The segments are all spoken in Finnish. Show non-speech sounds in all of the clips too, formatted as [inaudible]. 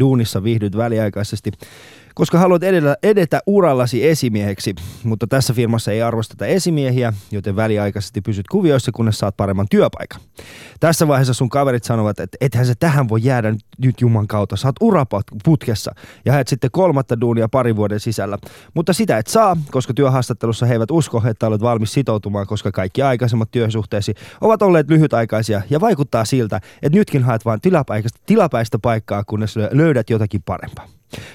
duunissa viihdyt väliaikaisesti koska haluat edetä, edetä urallasi esimieheksi, mutta tässä firmassa ei arvosteta esimiehiä, joten väliaikaisesti pysyt kuvioissa, kunnes saat paremman työpaikan. Tässä vaiheessa sun kaverit sanovat, että ethän se tähän voi jäädä nyt Juman kautta, saat uraputkessa ja haet sitten kolmatta duunia parin vuoden sisällä. Mutta sitä et saa, koska työhaastattelussa he eivät usko, että olet valmis sitoutumaan, koska kaikki aikaisemmat työsuhteesi ovat olleet lyhytaikaisia ja vaikuttaa siltä, että nytkin haet vain tilapäistä, tilapäistä paikkaa, kunnes löydät jotakin parempaa.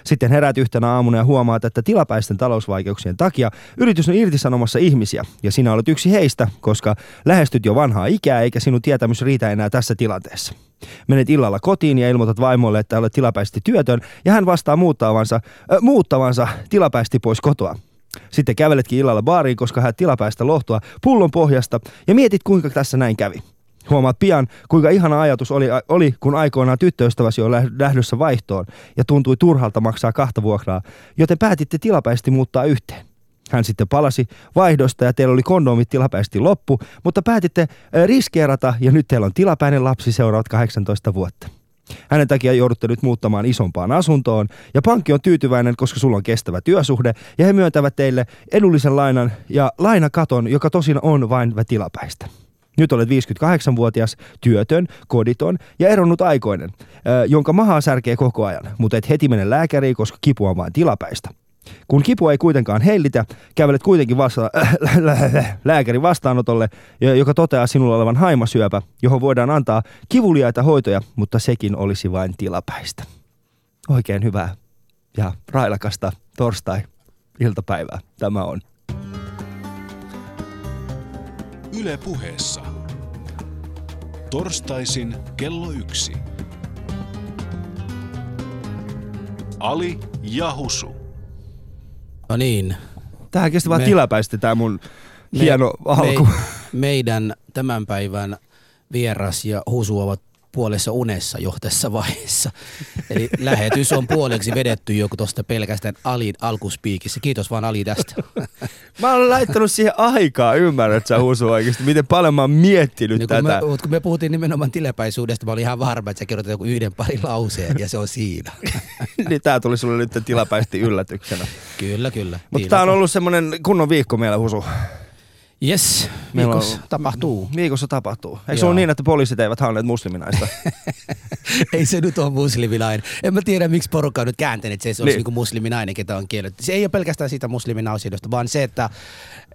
Sitten heräät yhtenä aamuna ja huomaat, että tilapäisten talousvaikeuksien takia yritys on irtisanomassa ihmisiä ja sinä olet yksi heistä, koska lähestyt jo vanhaa ikää eikä sinun tietämys riitä enää tässä tilanteessa. Menet illalla kotiin ja ilmoitat vaimolle, että olet tilapäisesti työtön ja hän vastaa muuttavansa, äh, muuttavansa tilapäisesti pois kotoa. Sitten käveletkin illalla baariin, koska hän tilapäistä lohtua pullon pohjasta ja mietit kuinka tässä näin kävi. Huomaat pian, kuinka ihana ajatus oli, oli kun aikoinaan tyttöystäväsi on lähdössä vaihtoon ja tuntui turhalta maksaa kahta vuokraa, joten päätitte tilapäisesti muuttaa yhteen. Hän sitten palasi vaihdosta ja teillä oli kondomit tilapäisesti loppu, mutta päätitte riskeerata ja nyt teillä on tilapäinen lapsi seuraavat 18 vuotta. Hänen takia joudutte nyt muuttamaan isompaan asuntoon ja pankki on tyytyväinen, koska sulla on kestävä työsuhde ja he myöntävät teille edullisen lainan ja lainakaton, joka tosin on vain tilapäistä. Nyt olet 58-vuotias, työtön, koditon ja eronnut aikoinen, jonka mahaa särkee koko ajan, mutta et heti mene lääkäriin, koska kipu on vain tilapäistä. Kun kipu ei kuitenkaan hellitä, kävelet kuitenkin vasta- [coughs] lääkärin vastaanotolle, joka toteaa sinulla olevan haimasyöpä, johon voidaan antaa kivuliaita hoitoja, mutta sekin olisi vain tilapäistä. Oikein hyvää ja railakasta torstai-iltapäivää tämä on. Yle puheessa. Torstaisin kello yksi. Ali ja Husu. No niin. Tähän kesti vaan tilapäisesti tämä mun me, hieno alku. Me, meidän tämän päivän vieras ja Husu ovat puolessa unessa jo tässä vaiheessa. Eli lähetys on puoleksi vedetty joku tuosta pelkästään Alin alkuspiikissä. Kiitos vaan Ali tästä. Mä oon laittanut siihen aikaa, ymmärrät sä Husu oikeasti, miten paljon mä oon miettinyt niin, tätä. Me, kun me puhuttiin nimenomaan tilepäisyydestä, mä olin ihan varma, että sä kerrotat joku yhden pari lauseen ja se on siinä. [laughs] niin tää tuli sulle nyt tilapäisesti yllätyksenä. Kyllä, kyllä. Mutta tää on ollut semmonen kunnon viikko meillä Husu. Yes, viikossa on, tapahtuu. Viikossa tapahtuu. Eikö se ole niin, että poliisit eivät halunneet musliminaista? [laughs] ei se nyt ole musliminainen. En mä tiedä, miksi porukka on nyt kääntänyt, että se olisi niin. niin musliminainen, ketä on kielletty. Se ei ole pelkästään siitä musliminausioista, vaan se, että,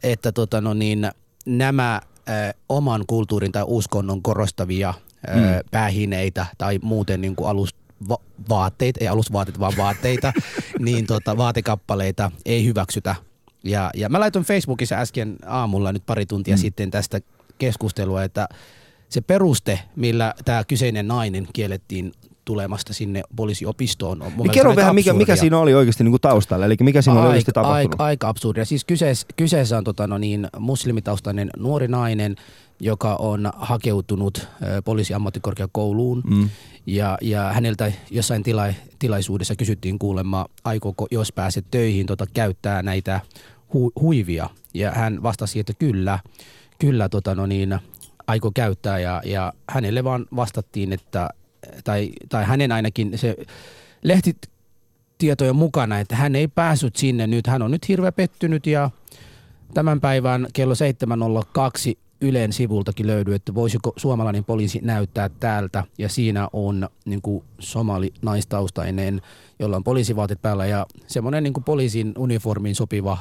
että tota no niin, nämä ö, oman kulttuurin tai uskonnon korostavia ö, mm. päähineitä tai muuten niin kuin alus, va- vaatteita, ei alusvaatteita, vaan vaatteita, [laughs] niin tota, vaatekappaleita ei hyväksytä ja, ja mä laitoin Facebookissa äsken aamulla nyt pari tuntia mm. sitten tästä keskustelua, että se peruste, millä tämä kyseinen nainen kiellettiin tulemasta sinne poliisiopistoon. On niin kerro vähän, mikä, mikä siinä oli oikeasti niin kuin taustalla, eli mikä siinä aika, oli oikeasti tapahtunut? Aika, aika absurdia. Siis kyseessä, kyseessä on tota, no niin, muslimitaustainen nuori nainen, joka on hakeutunut poliisiammattikorkeakouluun mm. ja, ja häneltä jossain tila, tilaisuudessa kysyttiin kuulemma, aikooko jos pääset töihin tota, käyttää näitä hu, huivia. Ja hän vastasi, että kyllä, kyllä tota no niin, aiko käyttää ja, ja hänelle vaan vastattiin, että tai, tai hänen ainakin se lehti tietojen mukana, että hän ei päässyt sinne nyt. Hän on nyt hirveä pettynyt ja tämän päivän kello 7.02 Ylen sivultakin löydy, että voisiko suomalainen poliisi näyttää täältä. Ja siinä on niin kuin somali naistaustainen, jolla on poliisivaatit päällä ja semmoinen niin kuin poliisin uniformiin sopiva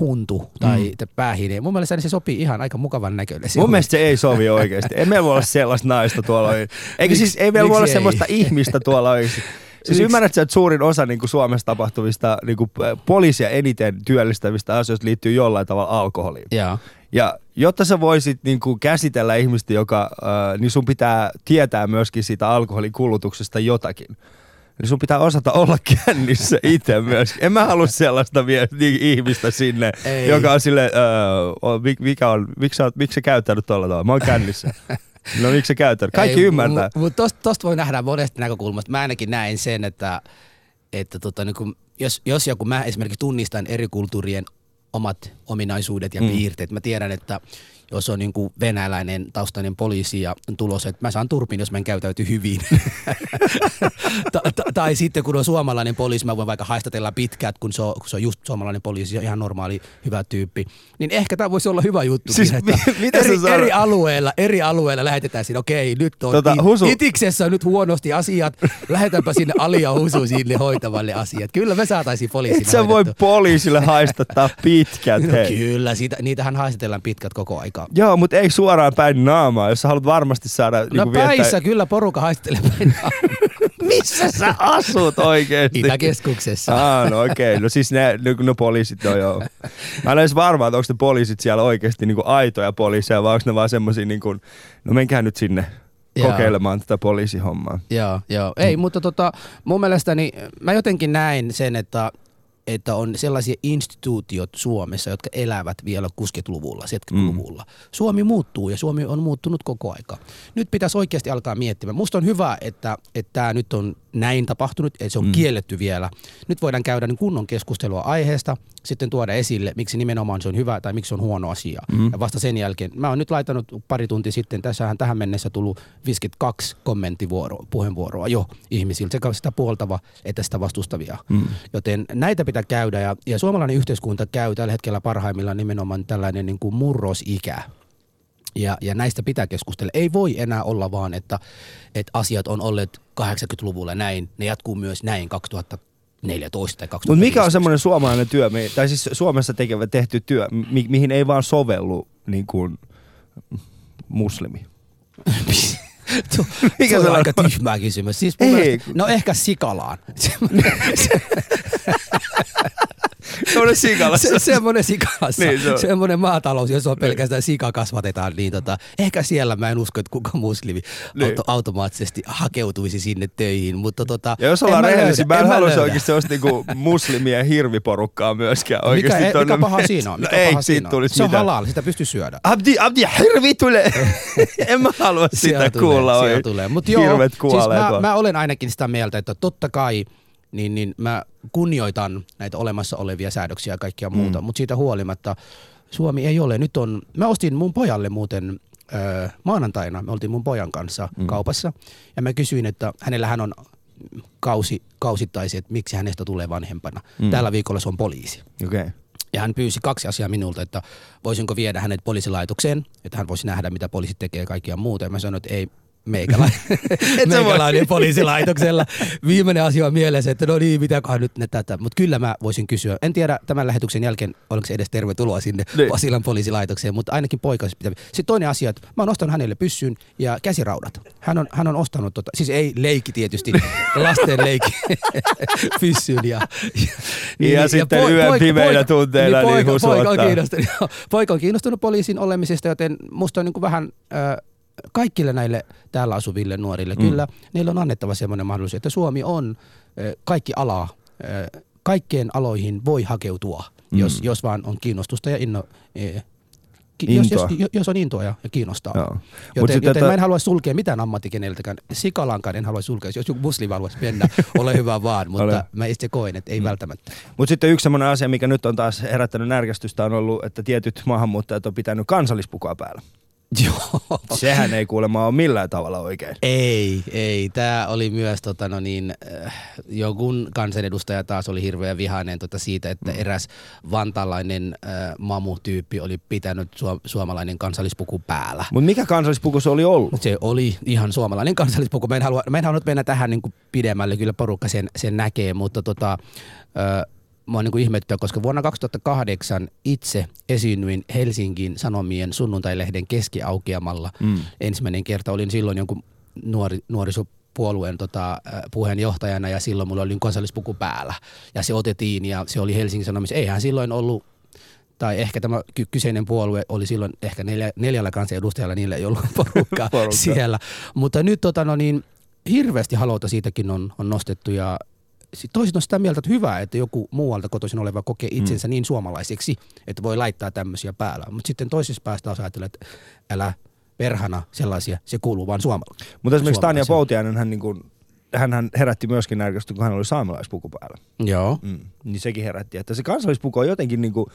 huntu tai mm. päähine. Mun mielestä se sopii ihan aika mukavan näköinen. Mun mielestä se ei sovi oikeasti. Ei meillä voi olla sellaista naista tuolla. [laughs] Eikä siis ei meillä voi olla ei? semmoista ihmistä tuolla oikeasti. [laughs] Siis Miks? ymmärrätkö, että suurin osa niin kuin Suomessa tapahtuvista niin kuin poliisia eniten työllistävistä asioista liittyy jollain tavalla alkoholiin. Ja, ja jotta sä voisit niin kuin käsitellä ihmistä, joka, äh, niin sun pitää tietää myöskin siitä alkoholin kulutuksesta jotakin niin sun pitää osata olla [laughs] kännissä itse myös. En mä halua sellaista vie, niin, ihmistä sinne, Ei. joka on sille, öö, mikä on, miksi, sä, miksi sä käyttänyt tuolla tavalla? Mä oon kännissä. No miksi sä käyttänyt? Kaikki Ei, ymmärtää. Mutta mut tosta, tosta voi nähdä monesta näkökulmasta. Mä ainakin näen sen, että, että tota, niin kun, jos, jos joku mä esimerkiksi tunnistan eri kulttuurien omat ominaisuudet ja mm. piirteet. Mä tiedän, että jos on niin kuin venäläinen taustainen poliisi ja tulos, että mä saan turpin, jos mä en käytäyty hyvin. [laughs] ta- ta- tai sitten kun on suomalainen poliisi, mä voin vaikka haistatella pitkät, kun se on, kun se on just suomalainen poliisi, ihan normaali, hyvä tyyppi. Niin ehkä tämä voisi olla hyvä juttu. Siis että mi- mitä eri, eri, alueilla, eri alueilla lähetetään sinne, okei, nyt on Tota, Husu- Itiksessä on nyt huonosti asiat, lähetäpä sinne Ali ja Husu sinne hoitavalle asiat. Kyllä me saataisiin poliisin Et sä voi poliisille haistattaa pitkät, [laughs] No hei. kyllä, siitä, niitähän haastatellaan pitkät koko aikaa. Joo, mutta ei suoraan päin naamaa, jos sä haluat varmasti saada No niinku päissä viettää... kyllä porukka haistelee päin [laughs] Missä sä asut oikeesti? Itäkeskuksessa. Ah, no okei. Okay. No siis ne, no, no poliisit, no joo. Mä en edes varma, että onko ne poliisit siellä oikeasti niinku aitoja poliiseja, vai onko ne vaan semmosia niinku, no menkää nyt sinne Jaa. kokeilemaan tätä poliisihommaa. Joo, joo. Ei, mutta tota, mun mielestäni mä jotenkin näin sen, että että on sellaisia instituutiot Suomessa, jotka elävät vielä 60-luvulla, 70-luvulla. Mm. Suomi muuttuu ja Suomi on muuttunut koko aika. Nyt pitäisi oikeasti alkaa miettimään. Musta on hyvä, että että tämä nyt on näin tapahtunut, että se on mm. kielletty vielä. Nyt voidaan käydä niin kunnon keskustelua aiheesta, sitten tuoda esille, miksi nimenomaan se on hyvä tai miksi se on huono asia. Mm. Ja vasta sen jälkeen, mä oon nyt laittanut pari tuntia sitten, tässähän tähän mennessä tullut 52 kommenttivuoroa, puheenvuoroa jo ihmisiltä, sekä sitä puoltava että sitä vastustavia. Mm. Joten näitä pitää käydä ja, ja suomalainen yhteiskunta käy tällä hetkellä parhaimmillaan nimenomaan tällainen niin kuin murrosikä. Ja, ja näistä pitää keskustella. Ei voi enää olla vaan, että, että asiat on olleet 80-luvulla näin, ne jatkuu myös näin 2014 tai 2015. Mutta mikä on semmoinen suomalainen työ, tai siis Suomessa tekevä tehty työ, mi- mihin ei vaan sovellu niin kuin muslimi? Tuo, [laughs] Mikä se on on? aika tyhmä kysymys. Siis Ei. mielestä, no ehkä Sikalaan. [laughs] [laughs] Semmoinen sikalassa. Se, semmoinen sikalassa, Niin, niin, se on. semmoinen maatalous, jossa on pelkästään sika kasvatetaan, niin tota, ehkä siellä mä en usko, että kuka muslimi Niin. auto, automaattisesti hakeutuisi sinne töihin, mutta tota, Ja jos ollaan mä rehellisiä, mä en, en haluaisi oikeasti sellaista niinku muslimien hirviporukkaa myöskään. Oikeasti Mikä, tonne- mikä paha siinä on? No Mikä ei paha siinä on? Se on mitään. halal, sitä pystyy syödä. Abdi, Abdi, hirvi tulee! [laughs] en mä halua sitä Siellä kuulla. tulee, siellä tulee. Mut joo, Hirvet siis mä, mä, olen ainakin sitä mieltä, että totta kai niin, niin mä kunnioitan näitä olemassa olevia säädöksiä ja kaikkia muuta, mm. mutta siitä huolimatta Suomi ei ole. Nyt on, mä ostin mun pojalle muuten öö, maanantaina, me oltiin mun pojan kanssa mm. kaupassa ja mä kysyin, että hänellähän on kausi, kausittaisi, että miksi hänestä tulee vanhempana. Mm. Tällä viikolla se on poliisi. Okay. Ja hän pyysi kaksi asiaa minulta, että voisinko viedä hänet poliisilaitokseen, että hän voisi nähdä, mitä poliisit tekee ja kaikkia muuta. Ja mä sanoin, että ei, meikäläinen, [laughs] meikäläinen poliisilaitoksella. Viimeinen asia on mielessä, että no niin, mitäköhän nyt ne tätä. Mutta kyllä mä voisin kysyä. En tiedä tämän lähetyksen jälkeen, oliko se edes tervetuloa sinne Niin. Pasilan poliisilaitokseen, mutta ainakin poika olisi pitänyt. Sitten toinen asia, että mä oon ostanut hänelle pyssyn ja käsiraudat. Hän on, hän on ostanut, tota, siis ei leikki tietysti, [laughs] lasten leikki [laughs] pyssyn. Ja, ja, Ja sitten yön pimeinä tunteina, niin poika, Husu poika, on kiinnostunut, poika on kiinnostunut poliisin olemisesta, joten musta on niin kuin vähän ö, kaikille näille täällä asuville nuorille, mm. kyllä niillä on annettava semmoinen mahdollisuus, että Suomi on kaikki ala, kaikkien aloihin voi hakeutua, mm. jos, jos vaan on kiinnostusta ja inno, e, jos, jos, jos on intoa ja, ja kiinnostaa. Joo. Joten, sitten joten tätä- mä en halua sulkea mitään ammattikeneltäkään. Sikalankaan en halua sulkea. Jos joku muslimi haluaisi mennä, [laughs] ole hyvä vaan. Mutta Ole. mä itse koen, että ei mm. välttämättä. Mutta sitten yksi semmoinen asia, mikä nyt on taas herättänyt närkästystä, on ollut, että tietyt maahanmuuttajat on pitänyt kansallispukua päällä. [laughs] Joo. Sehän ei kuulemma ole millään tavalla oikein. Ei, ei. Tämä oli myös tota, no niin, äh, jonkun kansanedustaja taas oli hirveän vihainen tota, siitä, että mm. eräs vantaalainen äh, mamu-tyyppi oli pitänyt suom- suomalainen kansallispuku päällä. Mutta mikä kansallispuku se oli ollut? Mutta se oli ihan suomalainen kansallispuku. Mä en halua, mä en halua mennä tähän niin pidemmälle, kyllä porukka sen, sen näkee, mutta tota, ö, mua niin ihmettää, koska vuonna 2008 itse esiinnyin Helsingin Sanomien sunnuntailehden keskiaukeamalla. Mm. Ensimmäinen kerta olin silloin jonkun nuori, nuorisopuolueen tota, ö, puheenjohtajana ja silloin mulla oli kansallispuku päällä. Ja se otettiin ja se oli Helsingin Sanomissa. Eihän silloin ollut tai ehkä tämä ky- kyseinen puolue oli silloin ehkä neljä, neljällä kansanedustajalla, niillä ei ollut [laughs] porukkaa Porukkaa. siellä. Mutta nyt tota, no niin, hirveästi haluta siitäkin on, on nostettu ja sit toiset on sitä mieltä, että hyvä, että joku muualta kotoisin oleva kokee itsensä mm. niin suomalaiseksi, että voi laittaa tämmöisiä päällä. Mutta sitten toisessa päästä taas ajattelee, että älä perhana sellaisia, se kuuluu vaan suomalaisille. Mutta esimerkiksi Tanja. Poutiainen, hän, niin kuin, hän herätti myöskin närkästystä, kun hän oli saamelaispuku päällä. Joo. Mm. Niin sekin herätti, että se kansallispuku on jotenkin niin kuin,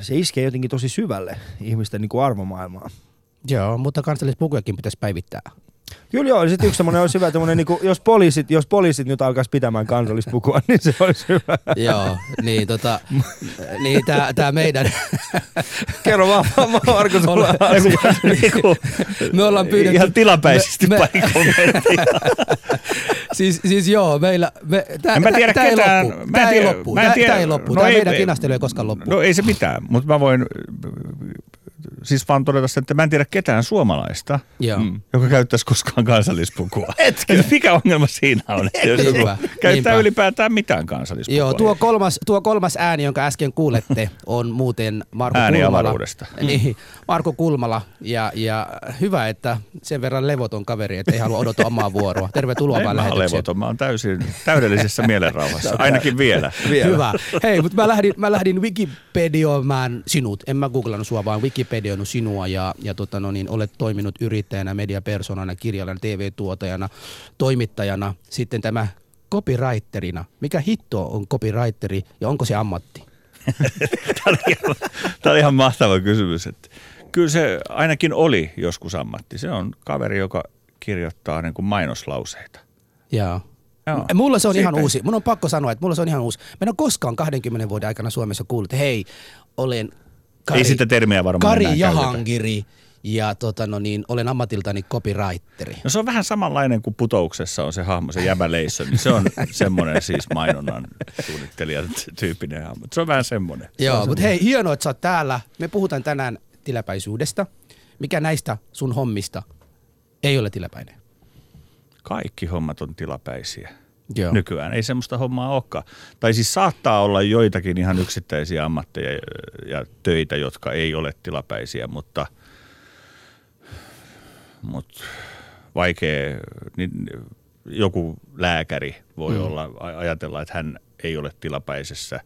se iskee jotenkin tosi syvälle ihmisten niin kuin arvomaailmaa. Joo, mutta kansallispukujakin pitäisi päivittää. Kyllä joo, sitten yksi semmoinen olisi hyvä, semmoinen, niin kuin, jos, poliisit, jos poliisit nyt alkaisi pitämään kansallispukua, niin se olisi hyvä. Joo, niin tota, niin tää, tää meidän, Kerro vaan, Marko, sulla. Niinku, me ollaan pyydetty, Ihan tilapäisesti me- pari kommenttia. siis, siis joo, meillä, me, tää, En mä tiedä tää, ketään. Ei loppu, mä en tää ei tiedä- loppu, mä en tää, tiedä- tää ei loppu, no tää ei- meidän ei- kinastelu ei koskaan loppu. No ei se mitään, mutta mä voin siis vaan todeta sen, että mä en tiedä ketään suomalaista, Joo. mm. joka käyttäisi koskaan kansallispukua. [laughs] Etkö? Mikä ongelma siinä on, että jos joku Niinpä, käyttää niinpä. ylipäätään mitään kansallispukua? Joo, tuo kolmas, tuo kolmas ääni, jonka äsken kuulette, on muuten Marko Ääni Kulmala. avaruudesta. [laughs] Niin, Marko Kulmala. Ja, ja hyvä, että sen verran levoton kaveri, että ei halua odottaa omaa vuoroa. Tervetuloa [laughs] vaan lähetykseen. levoton, mä oon täysin täydellisessä mielenrauhassa, ainakin vielä. Vielä. Hyvä. Hei, mutta mä lähdin, mä lähdin Wikipedioimaan sinut. En mä googlannut sua, vaan Wikipedioinut sinua ja, ja tota, no niin, olet toiminut yrittäjänä, mediapersonana, kirjailijana, TV-tuotajana, toimittajana. Sitten tämä copywriterina. Mikä hitto on copywriteri ja onko se ammatti? [laughs] Tämä oli, ihan, tämä oli ihan mahtava kysymys. Että kyllä se ainakin oli joskus ammatti. Se on kaveri, joka kirjoittaa niin kuin mainoslauseita. Joo. Joo. Mulla se on ihan Siitä- uusi. Mun on pakko sanoa, että mulla se on ihan uusi. Mä en ole koskaan 20 vuoden aikana Suomessa kuullut, että hei, olen Kari, Ei sitä termiä varmaan Kari käytetä. Jahangiri ja tota, no niin, olen ammatiltani copywriteri. No se on vähän samanlainen kuin putouksessa on se hahmo, se jäbä Leisson. Niin se on [laughs] semmoinen siis mainonnan suunnittelija tyyppinen hahmo. Se on vähän semmoinen. Se Joo, on mutta hei, hienoa, että sä oot täällä. Me puhutaan tänään tilapäisyydestä. Mikä näistä sun hommista ei ole tilapäinen? Kaikki hommat on tilapäisiä. Joo. Nykyään ei semmoista hommaa olekaan. Tai siis saattaa olla joitakin ihan yksittäisiä ammatteja ja, töitä, jotka ei ole tilapäisiä, mutta, mutta vaikea, niin joku lääkäri voi mm. olla, ajatella, että hän ei ole tilapäisessä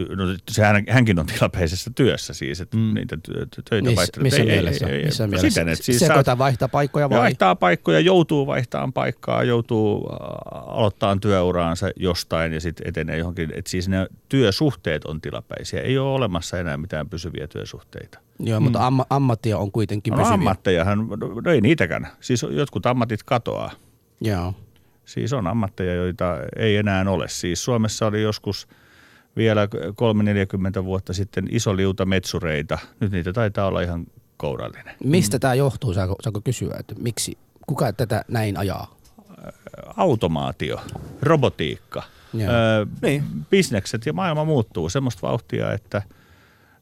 ty- No, se hän, hänkin on tilapäisessä työssä siis, että mm. niitä työ, töitä Miss, vaihtelee. missä Ei- ei- mielessä? ei- ei- missä no mielessä? Siten, että siis Sekoita saat- vaihtaa paikkoja ja vai? vaihtaa paikkoja, joutuu vaihtamaan paikkaa, joutuu aloittaa työuraansa jostain ja sitten etenee johonkin. Et siis ne työsuhteet on tilapäisiä. Ei ole olemassa enää mitään pysyviä työsuhteita. Joo, mutta amma, ammattia on kuitenkin No pysyviä. ammattejahan, no ei niitäkään. Siis jotkut ammatit katoaa. Joo. Siis on ammatteja, joita ei enää ole. Siis Suomessa oli joskus vielä 3-40 vuotta sitten iso liuta metsureita. Nyt niitä taitaa olla ihan kourallinen. Mistä mm. tämä johtuu, saako, saako kysyä, että miksi, kuka tätä näin ajaa? automaatio, robotiikka, Joo. öö, Niin. bisnekset ja maailma muuttuu semmoista vauhtia, että,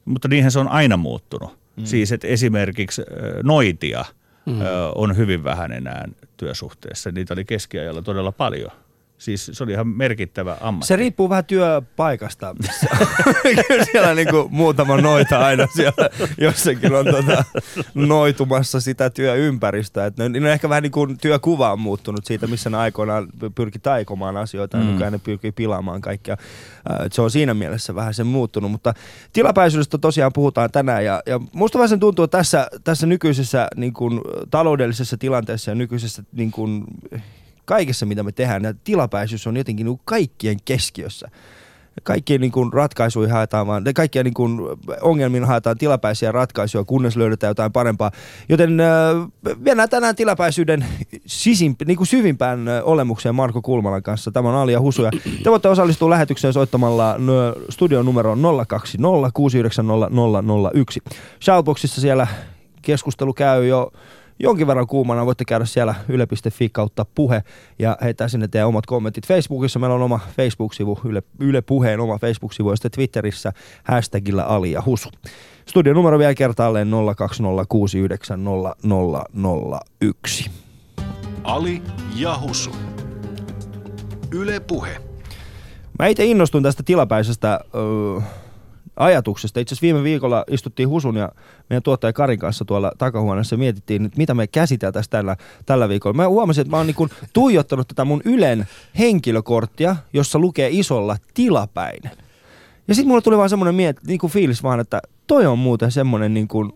mutta niinhän se on aina muuttunut. Mm. Siis, että esimerkiksi öö, noitia mm. on hyvin vähän enää työsuhteessa. Niitä oli keskiajalla todella paljon. Siis se oli ihan merkittävä ammatti. Se riippuu vähän työpaikasta. missä- [laughs] Kyllä siellä niinku muutama noita aina siellä jossakin on tota noitumassa sitä työympäristöä. Et ne, ne on ehkä vähän niin kuin työkuva on muuttunut siitä, missä ne aikoinaan pyrki taikomaan asioita ja Mm. nykyään ne pyrkii pilaamaan kaikkea. Se on siinä mielessä vähän se muuttunut, mutta tilapäisyydestä tosiaan puhutaan tänään ja, ja musta vähän sen tuntuu että tässä, tässä nykyisessä niin kuin, taloudellisessa tilanteessa ja nykyisessä niin kuin, kaikessa, mitä me tehdään, ja tilapäisyys on jotenkin niin kaikkien keskiössä. Kaikkien niin ratkaisuja haetaan vaan, kaikkia niin kuin ongelmiin haetaan tilapäisiä ratkaisuja, kunnes löydetään jotain parempaa. Joten äh, mennään tänään tilapäisyyden sisimp, niin kuin syvimpään olemukseen Marko Kulmalan kanssa. Tämä on Ali ja Husu. Ja te voitte osallistua lähetykseen soittamalla studion numeroon 020 690 001. Shoutboxissa siellä keskustelu käy jo jonkin verran kuumana. Voitte käydä siellä yle.fi kautta puhe ja heittää sinne teidän omat kommentit. Facebookissa meillä on oma Facebook-sivu, Yle, Yle Puheen oma Facebook-sivu ja sitten Twitterissä hashtagillä Ali ja Husu. Studion numero vielä kertaalleen 020690001. Ali ja Husu. Yle Puhe. Mä itse innostun tästä tilapäisestä öö, ajatuksesta. Itse asiassa viime viikolla istuttiin Husun ja meidän tuottaja Karin kanssa tuolla takahuoneessa ja mietittiin, että mitä me käsiteltäisiin tällä, tällä viikolla. Mä huomasin, että mä oon niin tuijottanut tätä mun Ylen henkilökorttia, jossa lukee isolla tilapäinen. Ja sitten mulle tuli vaan semmoinen miet, niin kuin fiilis vaan, että toi on muuten semmoinen niin kuin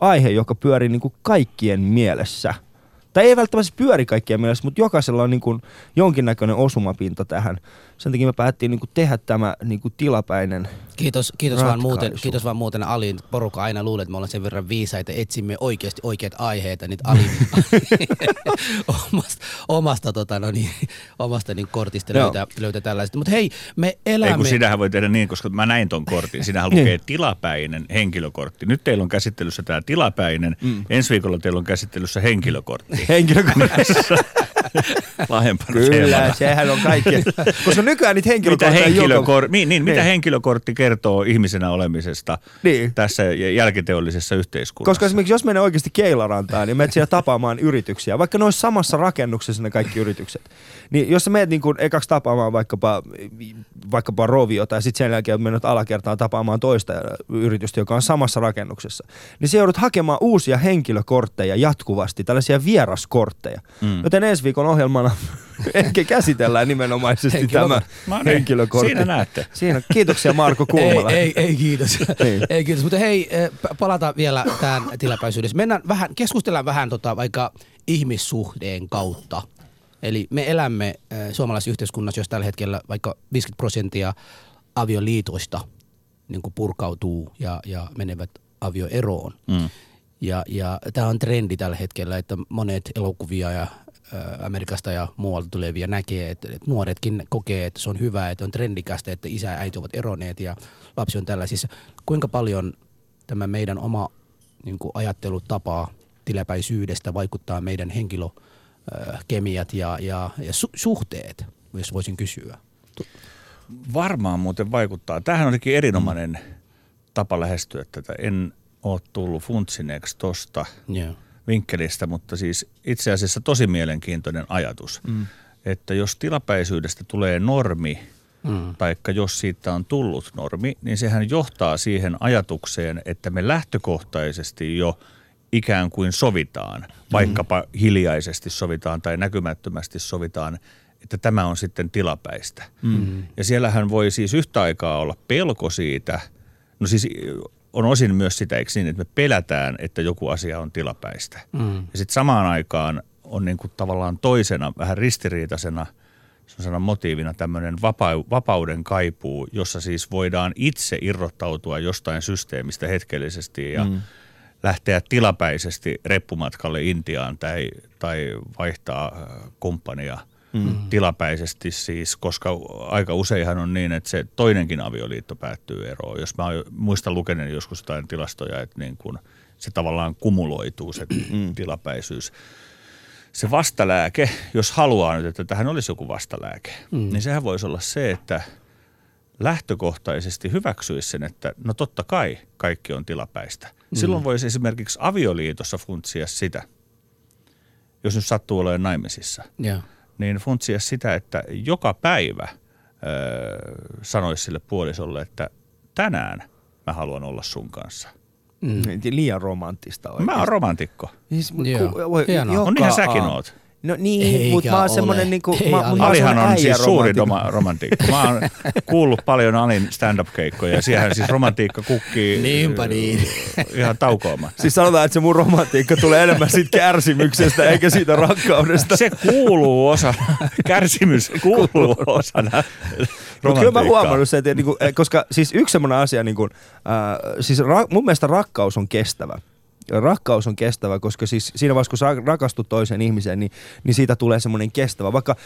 aihe, joka pyörii niin kuin kaikkien mielessä. Tai ei välttämättä pyöri kaikkien mielessä, mutta jokaisella on niin kuin jonkinnäköinen osumapinta tähän. Sen takia me päättiin niin kuin tehdä tämä niin kuin tilapäinen Kiitos, kiitos, vaan muuten, kiitos vaan muuten Ali. Porukka aina luulee, että me ollaan sen verran viisaita. Etsimme oikeasti oikeat aiheita. Nyt Ali [laughs] [laughs] omasta, omasta, tota, no niin, omasta niin kortista Joo. löytää, löytää tällaiset. Mutta hei, me Ei elämme... kun sinähän voi tehdä niin, koska mä näin ton kortin. Siinähän lukee [laughs] tilapäinen henkilökortti. Nyt teillä on käsittelyssä tämä tilapäinen. Mm. Ensi viikolla teillä on käsittelyssä henkilökortti. Henkilökohtaisesti. [laughs] Lahempana Kyllä, teemana. sehän on kaikki. Koska nykyään niitä Mitä, henkilökortteja henkilökor- joka- niin, niin, mitä Niin. henkilökortti kertoo ihmisenä olemisesta Niin. tässä jälkiteollisessa yhteiskunnassa? Koska esimerkiksi jos menee oikeasti Keilarantaan, niin menet siellä tapaamaan yrityksiä, vaikka ne olisi samassa rakennuksessa ne kaikki yritykset. Niin jos sä meet niin kuin ekaksi tapaamaan vaikkapa, vaikkapa Roviota ja sitten sen jälkeen menet alakertaan tapaamaan toista yritystä, joka on samassa rakennuksessa, niin se joudut hakemaan uusia henkilökortteja jatkuvasti, tällaisia vieraskortteja. Mm. Joten ensi viikon ohjelmana [laughs] ehkä käsitellään nimenomaisesti Henkilökortti. tämä No niin, henkilökortti. siinä näette. Siinä, kiitoksia Marko [laughs] Kulmala. Ei, ei, ei kiitos. [laughs] Niin. ei kiitos. Mutta hei, eh, palataan vielä tähän tilapäisyydessä. Mennään vähän, keskustellaan vähän tota, vaikka ihmissuhteen kautta. Eli me elämme äh, suomalaisessa yhteiskunnassa, jos tällä hetkellä vaikka 50 prosenttia avioliitoista niin kuin purkautuu ja, ja menevät avioeroon. Mm. Ja, ja tämä on trendi tällä hetkellä, että monet elokuvia ja ä, Amerikasta ja muualta tulevia näkee, että, että nuoretkin kokee, että se on hyvä, että on trendikästä, että isä ja äiti ovat eronneet ja lapsi on tällaisissa. Kuinka paljon tämä meidän oma niin kuin ajattelutapa tilapäisyydestä vaikuttaa meidän henkilökemiat ja, ja, ja su- suhteet, jos voisin kysyä? Varmaan muuten vaikuttaa. Tämähän olikin erinomainen tapa lähestyä tätä. En ole tullut funtsineeksi tosta Joo. vinkkelistä, mutta siis itse asiassa tosi mielenkiintoinen ajatus. Mm. Että jos tilapäisyydestä tulee normi, Mm. taikka jos siitä on tullut normi, niin sehän johtaa siihen ajatukseen, että me lähtökohtaisesti jo ikään kuin sovitaan, vaikkapa hiljaisesti sovitaan tai näkymättömästi sovitaan, että tämä on sitten tilapäistä. Mm. Ja siellähän voi siis yhtä aikaa olla pelko siitä, no siis on osin myös sitä, eikö niin, että me pelätään, että joku asia on tilapäistä. Mm. Ja sitten samaan aikaan on niin kuin tavallaan toisena, vähän ristiriitaisena sellaisena motiivina tämmöinen vapau- vapauden kaipuu, jossa siis voidaan itse irrottautua jostain systeemistä hetkellisesti ja mm. Lähteä tilapäisesti reppumatkalle Intiaan tai, tai vaihtaa äh, kumppania mm. tilapäisesti siis, koska aika useinhan on niin, että se toinenkin avioliitto päättyy eroon. Jos mä muistan lukeneen joskus jotain tilastoja, että niin kun se tavallaan kumuloituu se tilapäisyys se vastalääke, jos haluaa nyt, että tähän olisi joku vastalääke, mm. niin sehän voisi olla se, että lähtökohtaisesti hyväksyisi sen, että no totta kai kaikki on tilapäistä. Mm. Silloin voisi esimerkiksi avioliitossa funtsia sitä, jos nyt sattuu olemaan naimisissa, Joo. niin funtsia sitä, että joka päivä öö, sanoisi sille puolisolle, että tänään mä haluan olla sun kanssa. Mm. Liian romanttista oikeasti. Mä oon romantikko. Siis, Joo. ku- voi- joka On niinhän säkin oot. No niin, mutta mä oon ole. semmonen niinku... Mä, mä Alihan on siis suuri doma- romantiikko. Mä oon kuullut paljon Alin stand-up-keikkoja ja siellä siis romantiikka kukkii Niinpä niin. ihan taukoamatta. Siis sanotaan, että se mun romantiikka tulee enemmän siitä kärsimyksestä eikä siitä rakkaudesta. Se kuuluu osana, kärsimys kuuluu osana Mutta kyllä mä huomannut sen, että niinku, eh, koska siis yksi semmoinen asia, niinku, äh, siis ra, mun mielestä rakkaus on kestävä. Rakkaus on kestävä, koska siis siinä vaiheessa, kun sä rakastut toiseen ihmiseen, niin, niin siitä tulee semmoinen kestävä. Vaikka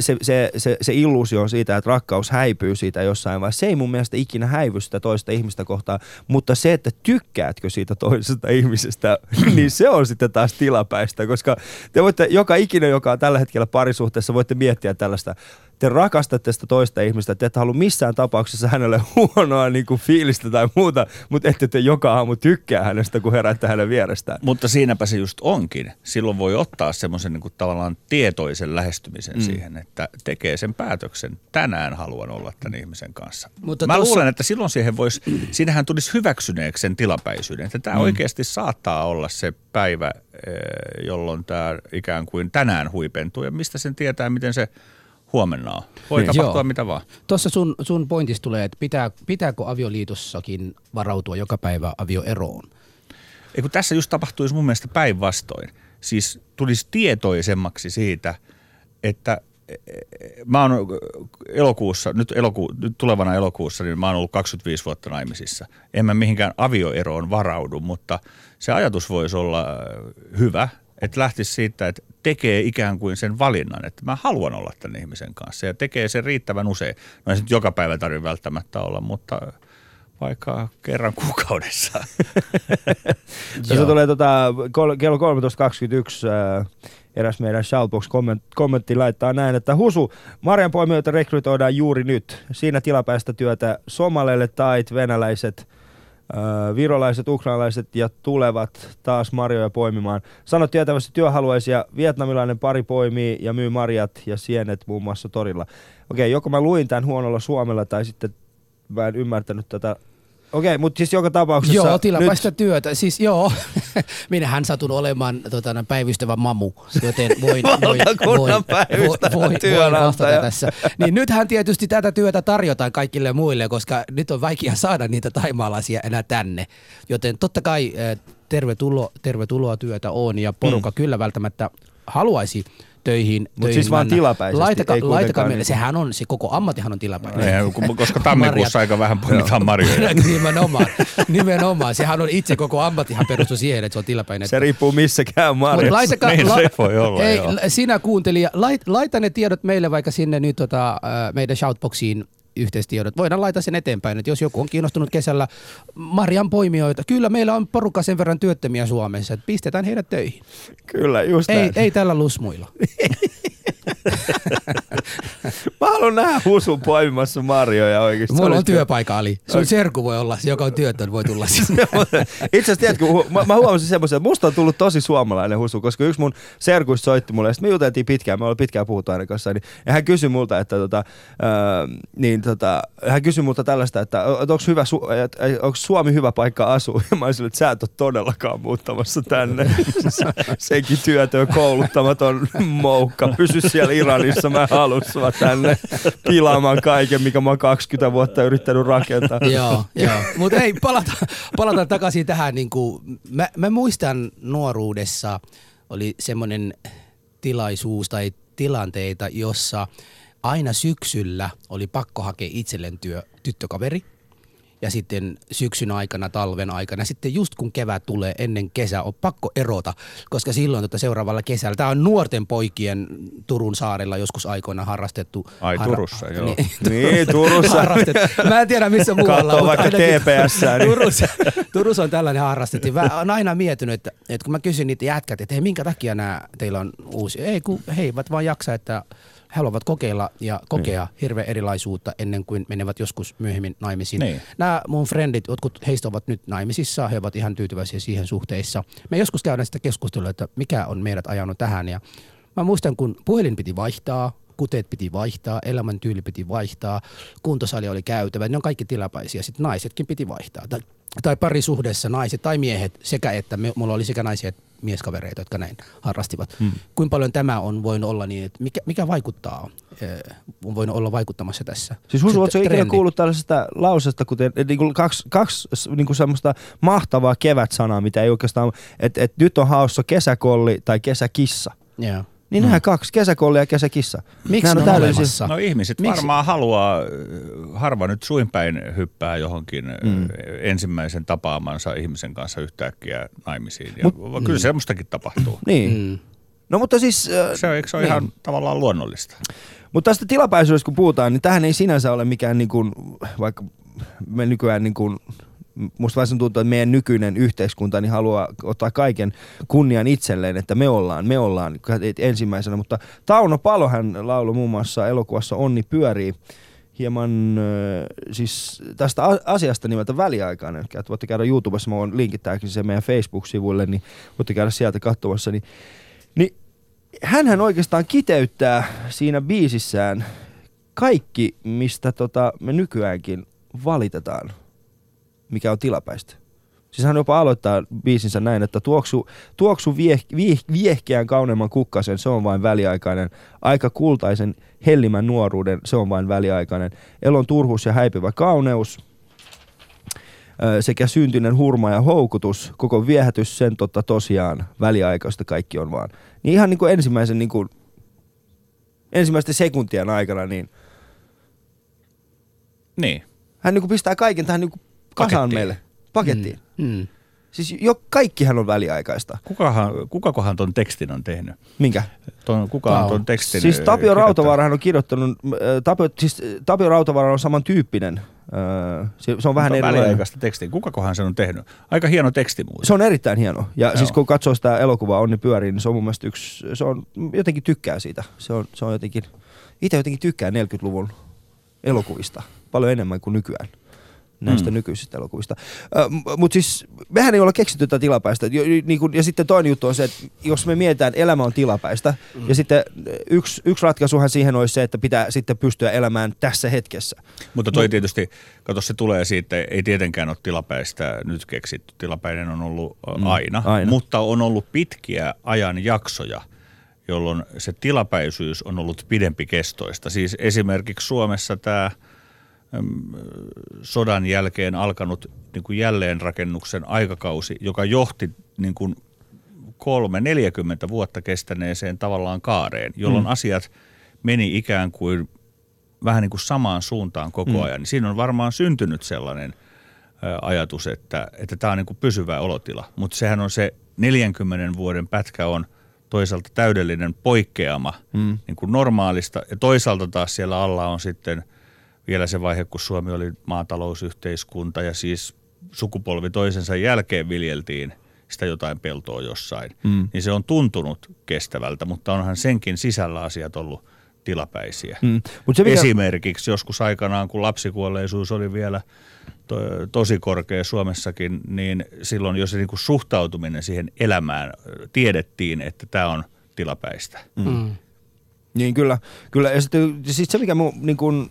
se, se, se, se illuusio siitä, että rakkaus häipyy siitä jossain vaiheessa, se ei mun mielestä ikinä häivy sitä toista ihmistä kohtaan, mutta se, että tykkäätkö siitä toisesta ihmisestä, [clears throat] niin se on sitten taas tilapäistä, koska te voitte, joka ikinen, joka on tällä hetkellä parisuhteessa, voitte miettiä tällaista, te rakastatte sitä toista ihmistä, te ette halua missään tapauksessa hänelle [laughs] huonoa niin kuin fiilistä tai muuta, mutta ette te joka aamu tykkää hänestä, kun heräätte hänen vierestään. Mutta siinäpä se just onkin. Silloin voi ottaa semmoisen niin tavallaan tietoisen lähestymisen mm. siihen, että tekee sen päätöksen. Tänään haluan olla tämän ihmisen kanssa. Mutta Mä tossa- luulen, että silloin siihen voisi, siinähän tulisi hyväksyneeksi sen tilapäisyyden. Että tämä mm. oikeasti saattaa olla se päivä, eh, jolloin tämä ikään kuin tänään huipentuu. Ja mistä sen tietää, miten se huomenna on. Voi Niin. tapahtua Joo. mitä vaan. Tuossa sun, sun pointista tulee, että pitää, pitääkö avioliitossakin varautua joka päivä avioeroon? Ei kun tässä just tapahtuisi mun mielestä päinvastoin. Siis tulisi tietoisemmaksi siitä, että e, e, mä oon elokuussa, nyt, eloku, nyt tulevana elokuussa, niin mä oon ollut 25 vuotta naimisissa. En mä mihinkään avioeroon varaudu, mutta se ajatus voisi olla äh, hyvä, että lähtisi siitä, että tekee ikään kuin sen valinnan, että mä haluan olla tämän ihmisen kanssa ja tekee sen riittävän usein. No ei se nyt joka päivä tarvitse välttämättä olla, mutta vaikka kerran kuukaudessa. [laughs] Tässä tulee tota, kello 13.21 äh, eräs meidän Shoutbox kommentti laittaa näin, että Husu, marjanpoimijoita rekrytoidaan juuri nyt. Siinä tilapäistä työtä somaleille, tait, venäläiset, virolaiset, ukrainalaiset ja tulevat taas marjoja poimimaan. Sanot tietävästi työhaluaisia, vietnamilainen pari poimii ja myy marjat ja sienet muun muassa torilla. Okei, joko mä luin tämän huonolla suomella tai sitten mä en ymmärtänyt tätä Okei, mutta siis joka tapauksessa... Joo, tilapäistä nyt... työtä. Siis joo, [laughs] minähän satun olemaan tota, päivystävä mamu, joten voin, [laughs] voin, voin, voin, voin vastata tässä. Niin nythän tietysti tätä työtä tarjotaan kaikille muille, koska nyt on vaikea saada niitä taimaalaisia enää tänne. Joten totta kai eh, tervetuloa, tervetuloa työtä on ja porukka mm. kyllä välttämättä haluaisi töihin. Mutta siis vaan tilapäisesti. Laitaka, ei laitakaa meille, niin. sehän on, se koko ammattihan on tilapäinen. Ei, koska tammikuussa aika vähän poimitaan marjoja. [laughs] nimenomaan, nimenomaan. Sehän on itse koko ammattihan perustu siihen, että se on tilapäinen. Se riippuu missä käy marjassa. Laitaka, niin la, se voi olla, ei, sinä kuuntelija, lait, laita ne tiedot meille vaikka sinne nyt tota, meidän shoutboxiin yhteistiedot. Voidaan laittaa sen eteenpäin, että jos joku on kiinnostunut kesällä marjan poimijoita, kyllä meillä on porukka sen verran työttömiä Suomessa, että pistetään heidät töihin. Kyllä, just ei, näin. ei tällä lusmuilla. [laughs] Mä haluan nähdä Husun poimimassa marjoja oikeasti. Mulla on työpaikka, Ali. Sun serku voi olla, joka on työtön, voi tulla sinne. [laughs] Itse asiassa tiedätkö, mä, mä huomasin semmoisen, että musta on tullut tosi suomalainen Husu, koska yksi mun serkuista soitti mulle, ja me juteltiin pitkään, me ollaan pitkään puhuttu aina kanssa, niin, ja hän kysyi multa, että tota, äh, niin tota, hän kysyi multa tällaista, että, että onko hyvä, onko Suomi hyvä paikka asua, [laughs] ja mä olisin, että sä et ole todellakaan muuttamassa tänne. [laughs] Senkin työtön kouluttamaton moukka, pysy siellä Iranissa, mä halus sua tänne pilaamaan kaiken, mikä mä oon 20 vuotta yrittänyt rakentaa. joo, joo. mutta ei, palata, palata takaisin tähän. Niin kuin, mä, mä muistan nuoruudessa oli semmoinen tilaisuus tai tilanteita, jossa aina syksyllä oli pakko hakea itselleen työ, tyttökaveri – ja sitten syksyn aikana, talven aikana, sitten just kun kevät tulee ennen kesää, on pakko erota, koska silloin tota seuraavalla kesällä, tämä on nuorten poikien Turun saarella joskus aikoina harrastettu. Ai harra- Turussa, joo. Niin, niin Turussa. harrastettu. Mä en tiedä missä muualla. Katsoo vaikka TPS. Niin. Turussa, Turussa on tällainen harrastettu. Mä oon aina miettinyt, että, että kun mä kysyn niitä jätkät, että hei, minkä takia nämä teillä on uusi. Ei, kun he eivät vaan jaksa, että he haluavat kokeilla ja kokea niin. hirveän erilaisuutta ennen kuin menevät joskus myöhemmin naimisiin. Niin. Nämä mun frendit, jotkut heistä ovat nyt naimisissa, he ovat ihan tyytyväisiä siihen suhteissa. Me joskus käydään sitä keskustelua, että mikä on meidät ajanut tähän ja mä muistan, kun puhelin piti vaihtaa, kuteet piti vaihtaa, elämäntyyli piti vaihtaa, kuntosali oli käytävä, ne on kaikki tilapäisiä, sitten naisetkin piti vaihtaa. Tai, tai parisuhdessa naiset tai miehet sekä että, me, mulla oli sekä naisia että mieskavereita, jotka näin harrastivat. Hmm. Kuinka paljon tämä on voinut olla niin, että mikä, mikä vaikuttaa, eh, on voinut olla vaikuttamassa tässä? Siis Husu, oletko ikinä kuullut tällaisesta lausesta, kuten niin kuin kaksi, kaksi niin kuin semmoista mahtavaa kevät-sanaa, mitä ei oikeastaan, että, että nyt on haussa kesäkolli tai kesäkissa. Yeah. Niin mm. kaksi, kesäkolli ja kesäkissa. Miksi ne on olemassa? No ihmiset Miksi? varmaan haluaa, harva nyt suinpäin hyppää johonkin mm. ensimmäisen tapaamansa ihmisen kanssa yhtäkkiä naimisiin. Ja Mut, kyllä mm. semmoistakin tapahtuu. [clears throat] niin. Mm. No mutta siis... Äh, se, eikö se ole niin. ihan tavallaan luonnollista? Mutta tästä tilapäisyydestä kun puhutaan, niin tähän ei sinänsä ole mikään niin kuin, vaikka me nykyään niin kuin musta vaan tuntuu, että meidän nykyinen yhteiskunta niin haluaa ottaa kaiken kunnian itselleen, että me ollaan, me ollaan ensimmäisenä. Mutta Tauno Palo hän lauloi muun muassa elokuvassa Onni pyörii hieman siis tästä asiasta nimeltä väliaikainen. Että voitte käydä YouTubessa, mä voin linkittääkin se meidän Facebook-sivuille, niin voitte käydä sieltä katsomassa. Niin, niin hänhän oikeastaan kiteyttää siinä biisissään kaikki, mistä tota me nykyäänkin valitetaan mikä on tilapäistä. Siis hän jopa aloittaa biisinsä näin, että tuoksu, tuoksu vieh, vieh, viehkeän kauneimman kukkasen, se on vain väliaikainen. Aika kultaisen hellimän nuoruuden, se on vain väliaikainen. Elon turhuus ja häipyvä kauneus, sekä syntinen hurma ja houkutus, koko viehätys, sen totta tosiaan väliaikaista kaikki on vaan. Niin ihan niin kuin ensimmäisen niin kuin, ensimmäisten sekuntien aikana, niin Niin. Hän niin kuin pistää kaiken tähän niin kuin kasaan Pakettiin. meille, pakettiin. Mm. Mm. Siis jo kaikkihan on väliaikaista. Kukahan, kukakohan ton tekstin on tehnyt? Minkä? Ton, kuka on ton tekstin Siis Tapio? Rautavaarahan on kirjoittanut, äh, Tapio, siis Tapio Rautavaara on samantyyppinen. äh, Se, se on vähän Mutta erilainen. väliaikaista tekstiä. Kukakohan sen on tehnyt? Aika hieno teksti muuten. Se on erittäin hieno. Ja Joo. siis kun katsoo sitä elokuvaa Onni pyörii, niin se on mun mielestä yksi, se on, jotenkin tykkää siitä. Se on, se on jotenkin, itse jotenkin tykkää 40-luvun elokuvista paljon enemmän kuin nykyään näistä Mm. nykyisistä elokuvista. Mutta siis mehän ei olla keksitty tätä tilapäistä. Jo, niin kun, ja sitten toinen juttu on se, että jos me mietitään, että elämä on tilapäistä, mm. ja sitten yksi, yksi ratkaisuhan siihen olisi se, että pitää sitten pystyä elämään tässä hetkessä. Mutta toi tietysti, kato se tulee siitä, ei tietenkään ole tilapäistä nyt keksitty. Tilapäinen on ollut mm, aina, aina. mutta on ollut pitkiä ajan jaksoja, jolloin se tilapäisyys on ollut pidempi kestoista. Siis esimerkiksi Suomessa tämä sodan jälkeen alkanut niin kuin jälleenrakennuksen aikakausi, joka johti niin kuin kolme, 40 vuotta kestäneeseen tavallaan kaareen, jolloin mm. asiat meni ikään kuin vähän niin kuin samaan suuntaan koko mm. ajan. Niin siinä on varmaan syntynyt sellainen ajatus, että, että tämä on niin kuin pysyvä olotila. Mutta sehän on se 40 vuoden pätkä on toisaalta täydellinen poikkeama mm. niin kuin normaalista ja toisaalta taas siellä alla on sitten vielä se vaihe, kun Suomi oli maatalousyhteiskunta ja siis sukupolvi toisensa jälkeen viljeltiin sitä jotain peltoa jossain, mm. niin se on tuntunut kestävältä, mutta onhan senkin sisällä asiat ollut tilapäisiä. Mm. Mut se, mikä, Esimerkiksi joskus aikanaan, kun lapsikuolleisuus oli vielä to, tosi korkea Suomessakin, niin silloin jo se niin kuin suhtautuminen siihen elämään tiedettiin, että tämä on tilapäistä. Mm. Niin kyllä, kyllä. Ja sitten, siis se mikä mu, niin kun,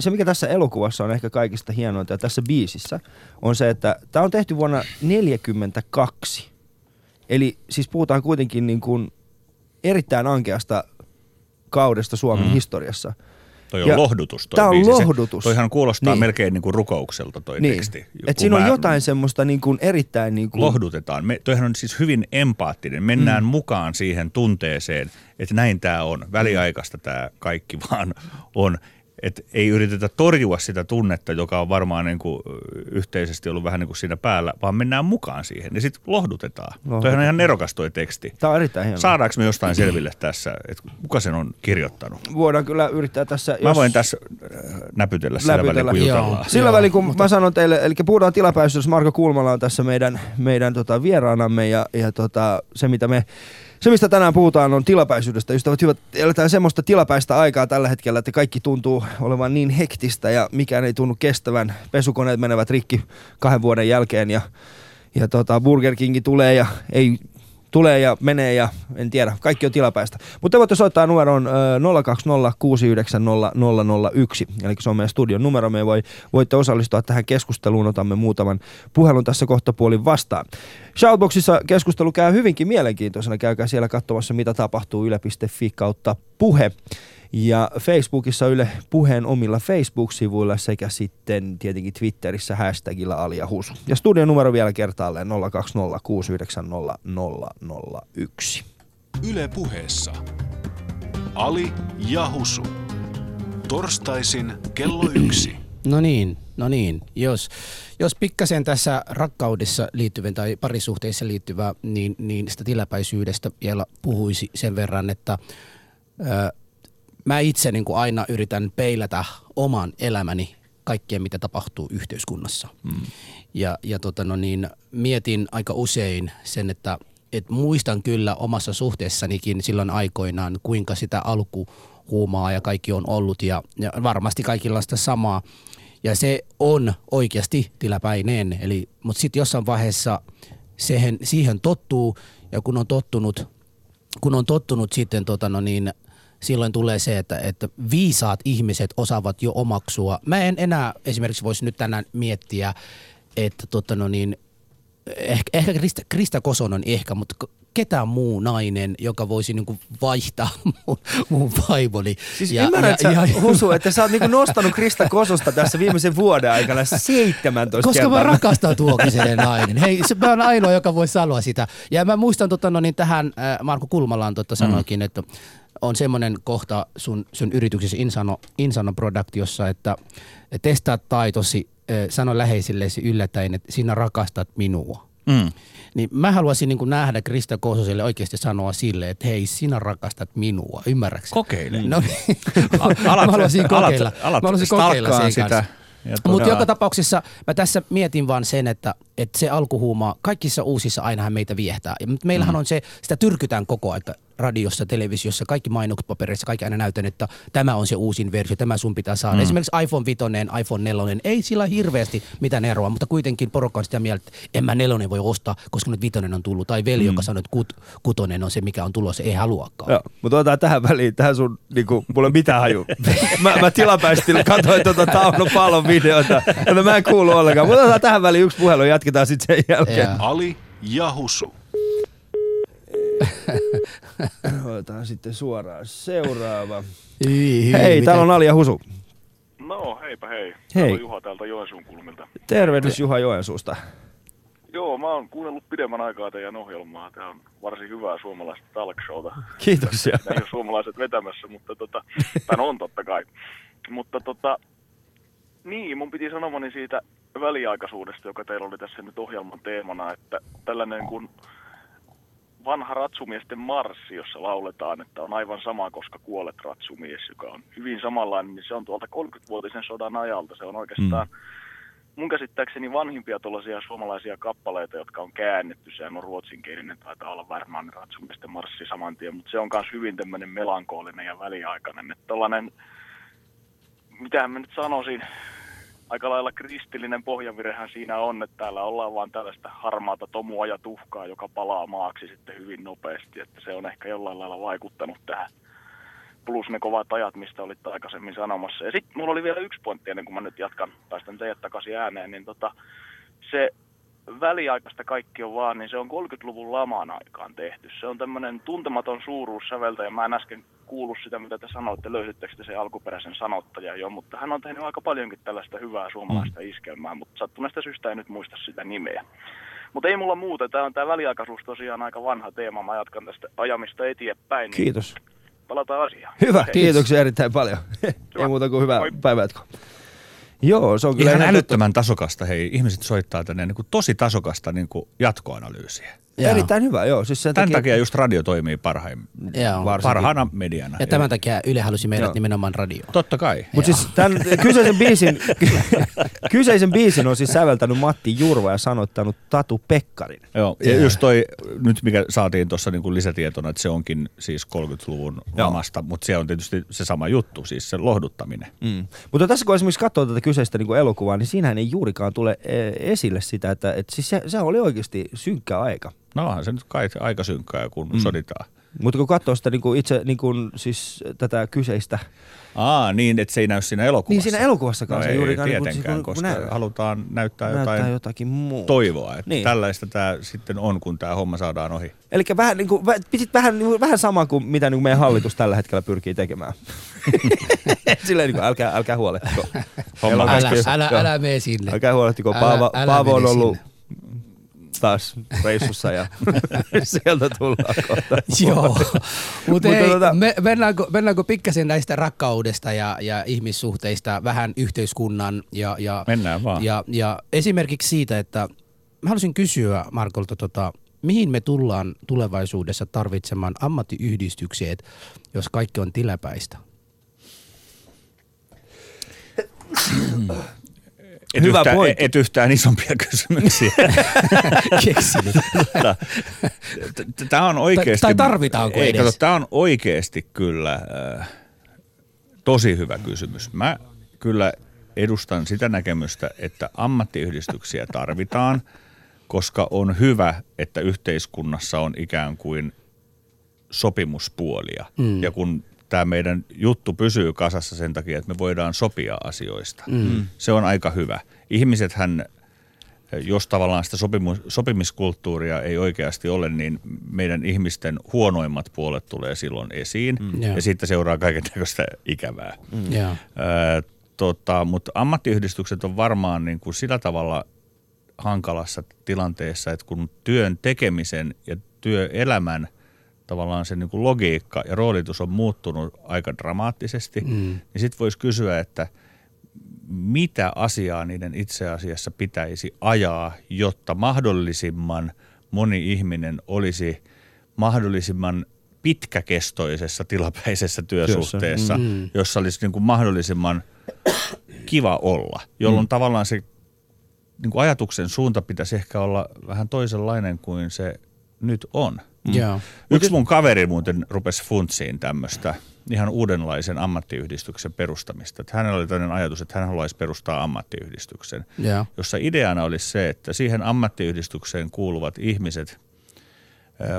se mikä tässä elokuvassa on ehkä kaikista hienointa ja tässä biisissä on se, että tämä on tehty vuonna 1942. Eli siis puhutaan kuitenkin niin kuin erittäin ankeasta kaudesta Suomen Mm. historiassa. Toi on Ja lohdutus. Toi tää on biisi. Se- lohdutus. Toihan kuulostaa Niin. melkein niin kuin rukoukselta toi Niin. teksti. Et siinä on mä- jotain semmoista niin kuin erittäin niin kuin, Lohdutetaan. Me, toihan on siis hyvin empaattinen. Mennään mm. mukaan siihen tunteeseen, että näin tämä on. Väliaikaista tämä kaikki [laughs] vaan on. Et ei yritetä torjua sitä tunnetta, joka on varmaan niin kuin yhteisesti ollut vähän niin kuin siinä päällä, vaan mennään mukaan siihen. Ja sitten lohdutetaan. Lohdutetaan. Toihan on ihan nerokas toi teksti. Tämä on erittäin hienoa. Saadaanko me jostain selville tässä, että kuka sen on kirjoittanut? Voidaan kyllä yrittää tässä... Mä voin tässä äh, näpytellä sillä välin, Näpytellä. kun Joo. jutellaan. Sillä Joo, välin, kun mutta- mä sanon teille, eli puhutaan tilapäisyydessä, Marko Kulmala on tässä meidän, meidän tota, vieraanamme ja, ja tota, se, mitä me, se, mistä tänään puhutaan, on tilapäisyydestä. Ystävät hyvät, eletään semmoista tilapäistä aikaa tällä hetkellä, että kaikki tuntuu olevan niin hektistä ja mikään ei tunnu kestävän. Pesukoneet menevät rikki kahden vuoden jälkeen ja, ja tota, Burger Kingi tulee ja ei tulee ja menee ja en tiedä, kaikki on tilapäistä. Mutta te voitte soittaa numeroon ö, 020690001, eli se on meidän studion numero, me voi, voitte osallistua tähän keskusteluun, otamme muutaman puhelun tässä kohta puolin vastaan. Shoutboxissa keskustelu käy hyvinkin mielenkiintoisena, käykää siellä katsomassa mitä tapahtuu yle.fi kautta puhe. Ja Facebookissa Yle Puheen omilla Facebook-sivuilla sekä sitten tietenkin Twitterissä hashtagilla Ali ja Husu. Ja studion numero vielä kertaalleen 020690001. Yle puheessa. Ali ja Husu. Torstaisin kello yksi. [clears throat] No niin, no niin. Jos, jos pikkasen tässä rakkaudessa liittyvän tai parisuhteissa liittyvää, niin, niin sitä tilapäisyydestä vielä puhuisi sen verran, että ö, mä itse niin kuin aina yritän peilata oman elämäni kaikkea, mitä tapahtuu yhteiskunnassa. Mm. Ja, ja tota no niin, mietin aika usein sen, että et muistan kyllä omassa suhteessanikin silloin aikoinaan, kuinka sitä alkuhuumaa ja kaikki on ollut ja, ja varmasti kaikilla on sitä samaa. Ja se on oikeasti tilapäinen, eli, mutta sitten jossain vaiheessa siihen, siihen tottuu ja kun on tottunut, kun on tottunut sitten tota no niin, silloin tulee se, että, että viisaat ihmiset osaavat jo omaksua. Mä en enää esimerkiksi voisi nyt tänään miettiä, että tota no niin, ehkä, ehkä Krista, Krista Kosonen ehkä, mutta ketään muu nainen, joka voisi niinku vaihtaa [laughs] mun, mun vaimoni. Siis ja, ymmärrät ja, sä, ja- Husu, että sä oot niinku nostanut Krista Kososta tässä viimeisen vuoden aikana 17 Koska kertaa. mä rakastan tuokisenen nainen. Hei, se, mä oon ainoa, joka voi sanoa sitä. Ja mä muistan tota, no, niin tähän, äh, Marko Kulmalaan tota, sanoikin, että on semmoinen kohta sun, sun yrityksessä Insano, Insano Productiossa, että testaa taitosi, sano läheisillesi yllättäen, että sinä rakastat minua. Mm. Niin mä haluaisin niin kuin nähdä Krista Koososelle oikeasti sanoa sille, että hei, sinä rakastat minua, ymmärrätkö? Kokeile. No, [laughs] Alat- mä haluaisin alat- kokeilla. alat mä haluaisin kokeilla sen sitä. kanssa. Mutta tota- joka tapauksessa mä tässä mietin vaan sen, että, että se alkuhuuma, kaikissa uusissa ainahan meitä viehtää. Ja mut meillähän on se, sitä tyrkytään koko aika radiossa, televisiossa, kaikki mainokset papereissa, kaikki aina näytän, että tämä on se uusin versio, tämä sun pitää saada. Mm. Esimerkiksi iPhone 5, iPhone 4, ei sillä hirveästi mitään eroa, mutta kuitenkin porukka on sitä mieltä, että en mä nelonen voi ostaa, koska nyt vitonen on tullut. Tai veli, mm. joka sanoo, että kut, kutonen on se, mikä on tulossa, ei haluakaan. Joo, mutta otetaan tähän väliin, tähän sun, niinku, mulla ei mitään haju. [laughs] mä, mä tilapäisesti katsoin tuota Tauno Pallon videota, jota mä en kuulu ollenkaan. Mutta otetaan tähän väliin yksi puhelu ja jatketaan sitten sen jälkeen. Joo. Ali ja Husu. [laughs] Otetaan sitten suoraan seuraava. Hyi, hyi, Hei, mitä- täällä on Ali ja Husu. No, heipä hei. Hei. Täällä on Juha täältä Joensuun kulmilta. Tervehdys Juha Joensuusta. Joo, mä oon kuunnellut pidemmän aikaa teidän ohjelmaa. Tämä on varsin hyvää suomalaista talk showta. Kiitoksia. Ei ole suomalaiset vetämässä, mutta tota, [laughs] no on totta kai. Mutta tota, niin, mun piti sanomani siitä väliaikaisuudesta, joka teillä oli tässä nyt ohjelman teemana, että tällainen kuin vanha ratsumiesten marssi, jossa lauletaan, että on aivan sama, koska kuolet ratsumies, joka on hyvin samanlainen, niin se on tuolta 30-vuotisen sodan ajalta. Se on oikeastaan mm. mun käsittääkseni vanhimpia tuollaisia suomalaisia kappaleita, jotka on käännetty. Sehän on ruotsinkielinen, taitaa olla varmaan ratsumiesten marssi saman tien, mutta se on myös hyvin tämmöinen melankoolinen ja väliaikainen. Että tollainen, mitähän mä nyt sanoisin, aika lailla kristillinen pohjavirehän siinä on, että täällä ollaan vaan tällaista harmaata tomua ja tuhkaa, joka palaa maaksi sitten hyvin nopeasti, että se on ehkä jollain lailla vaikuttanut tähän. Plus ne kovat ajat, mistä olitte aikaisemmin sanomassa. Ja sitten mulla oli vielä yksi pointti ennen kuin mä nyt jatkan, päästän teidät takaisin ääneen, niin tota, se väliaikaista kaikki on vaan, niin se on 30-luvun laman aikaan tehty. Se on tämmöinen tuntematon suuruus säveltä, ja mä en äsken kuullut sitä, mitä te sanoitte, löysittekö te sen alkuperäisen sanottajan jo, mutta hän on tehnyt aika paljonkin tällaista hyvää suomalaista iskelmää, mutta sattuneesta syystä en nyt muista sitä nimeä. Mutta ei mulla muuta, tämä on tämä väliaikaisuus tosiaan aika vanha teema, mä jatkan tästä ajamista eteenpäin. Niin Kiitos. Palataan asiaan. Hyvä, Hei. kiitoksia erittäin paljon. [laughs] Ei muuta kuin hyvää Moi. päivänjatkoa. Joo, se on kyllä Ihan ihan älyttömän tasokasta. Hei, ihmiset soittaa tänne niin kuin tosi tasokasta niin kuin jatkoanalyysiä. Joo. Erittäin hyvä, joo. Siis sen Tämän takia just radio toimii parhaim, Joo. Parhaana mediana. Ja tämän takia Yle halusi meidät Joo. nimenomaan radioon. Totta kai. Mutta siis tämän [laughs] kyseisen biisin, kyseisen biisin on siis säveltänyt Matti Jurva ja sanottanut Tatu Pekkarinen. Joo, ja Joo. just toi, nyt mikä saatiin tuossa niin lisätietona, että se onkin siis 30-luvun Joo. lamasta, mutta se on tietysti se sama juttu, siis se lohduttaminen. Mm. Mutta tässä kun esimerkiksi katsoo tätä kyseistä niin kuin elokuvaa, niin siinähän ei juurikaan tule e, esille sitä, että et siis se, se oli oikeasti synkkä aika. No onhan se nyt kai aika synkkää, kun mm. soditaan. Mutta kun katsoo sitä niin kuin itse niin kuin, siis tätä kyseistä, Aa, niin, että se ei näy siinä elokuvassa. niin siinä elokuvassakaan no se ei, juurikaan niin tietenkään, kun- kun koska nä- halutaan näyttää, näyttää jotain jotakin muuta. toivoa, että Niin. niin. tällaista tämä sitten on, kun tämä homma saadaan ohi. Eli vähän, niin kuin, pisit vähän, niin kuin, vähän sama kuin mitä niin kuin meidän hallitus tällä hetkellä pyrkii tekemään. [laughs] Silleen niin kuin, älkää, älkää huolehtiko. On Älä, älä, joo. älä mene sinne. Älkää huolehtiko. Älä- Paavo, älä Paavo on ollut sinne. Taas reissussa ja [laughs] sieltä tullaan kohta. [laughs] Joo, mutta hei, tota- me, mennäänkö, mennäänkö pikkasen näistä rakkaudesta ja, ja ihmissuhteista vähän yhteiskunnan ja, ja, Mennään vaan. ja, ja esimerkiksi siitä, että mä haluaisin kysyä Markolta, tota, mihin me tullaan tulevaisuudessa tarvitsemaan ammattiyhdistyksiä, jos kaikki on tiläpäistä? [clears throat] [clears throat] Et Hyvä yhtään, pointti. Et yhtään isompia [laughs] kysymyksiä. Keksinyt. Tämä on oikeasti... tai tarvitaanko ei, edes? Tämä on oikeasti kyllä äh, tosi hyvä kysymys. Mä kyllä edustan sitä näkemystä, että ammattiyhdistyksiä tarvitaan, koska on hyvä, että yhteiskunnassa on ikään kuin sopimuspuolia. Mm. Ja kun tämä meidän juttu pysyy kasassa sen takia, että me voidaan sopia asioista. Mm. Se on aika hyvä. Ihmisethän, jos tavallaan sitä sopimus, sopimiskulttuuria ei oikeasti ole, niin meidän ihmisten huonoimmat puolet tulee silloin esiin. Mm. Ja sitten seuraa kaiken näköistä ikävää. Mm. Öö, tota, mutta ammattiyhdistykset on varmaan niin kuin sillä tavalla hankalassa tilanteessa, että kun työn tekemisen ja työelämän tavallaan se niin kuin logiikka ja roolitus on muuttunut aika dramaattisesti, mm. niin sitten voisi kysyä, että mitä asiaa niiden itse asiassa pitäisi ajaa, jotta mahdollisimman moni ihminen olisi mahdollisimman pitkäkestoisessa tilapäisessä työsuhteessa, mm. jossa olisi niin kuin mahdollisimman kiva olla, jolloin mm. tavallaan se niin kuin ajatuksen suunta pitäisi ehkä olla vähän toisenlainen kuin se nyt on. Mm. Yeah. Yksi mun kaveri muuten rupesi funtsiin tämmöistä ihan uudenlaisen ammattiyhdistyksen perustamista. Että hänellä oli tämmöinen ajatus, että hän haluaisi perustaa ammattiyhdistyksen, yeah. jossa ideana olisi se, että siihen ammattiyhdistykseen kuuluvat ihmiset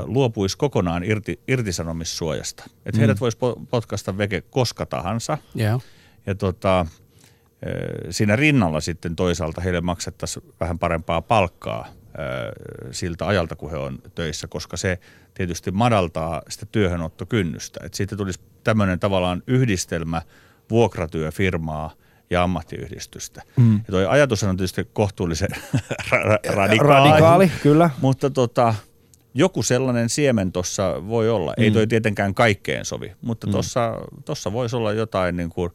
luopuisi kokonaan irti, irtisanomissuojasta. Että mm. heidät voisi potkasta veke koska tahansa. Yeah. Ja tota, siinä rinnalla sitten toisaalta heille maksettaisiin vähän parempaa palkkaa siltä ajalta, kun he on töissä, koska se tietysti madaltaa sitä työhönottokynnystä. Että siitä tulisi tämmöinen tavallaan yhdistelmä vuokratyöfirmaa ja ammattiyhdistystä. Mm. Ja toi ajatus on tietysti kohtuullisen [laughs] radikaali. Radikaali, kyllä. Mutta tota, joku sellainen siemen tuossa voi olla. Mm. Ei toi tietenkään kaikkeen sovi, mutta tuossa mm. voisi olla jotain niin kuin,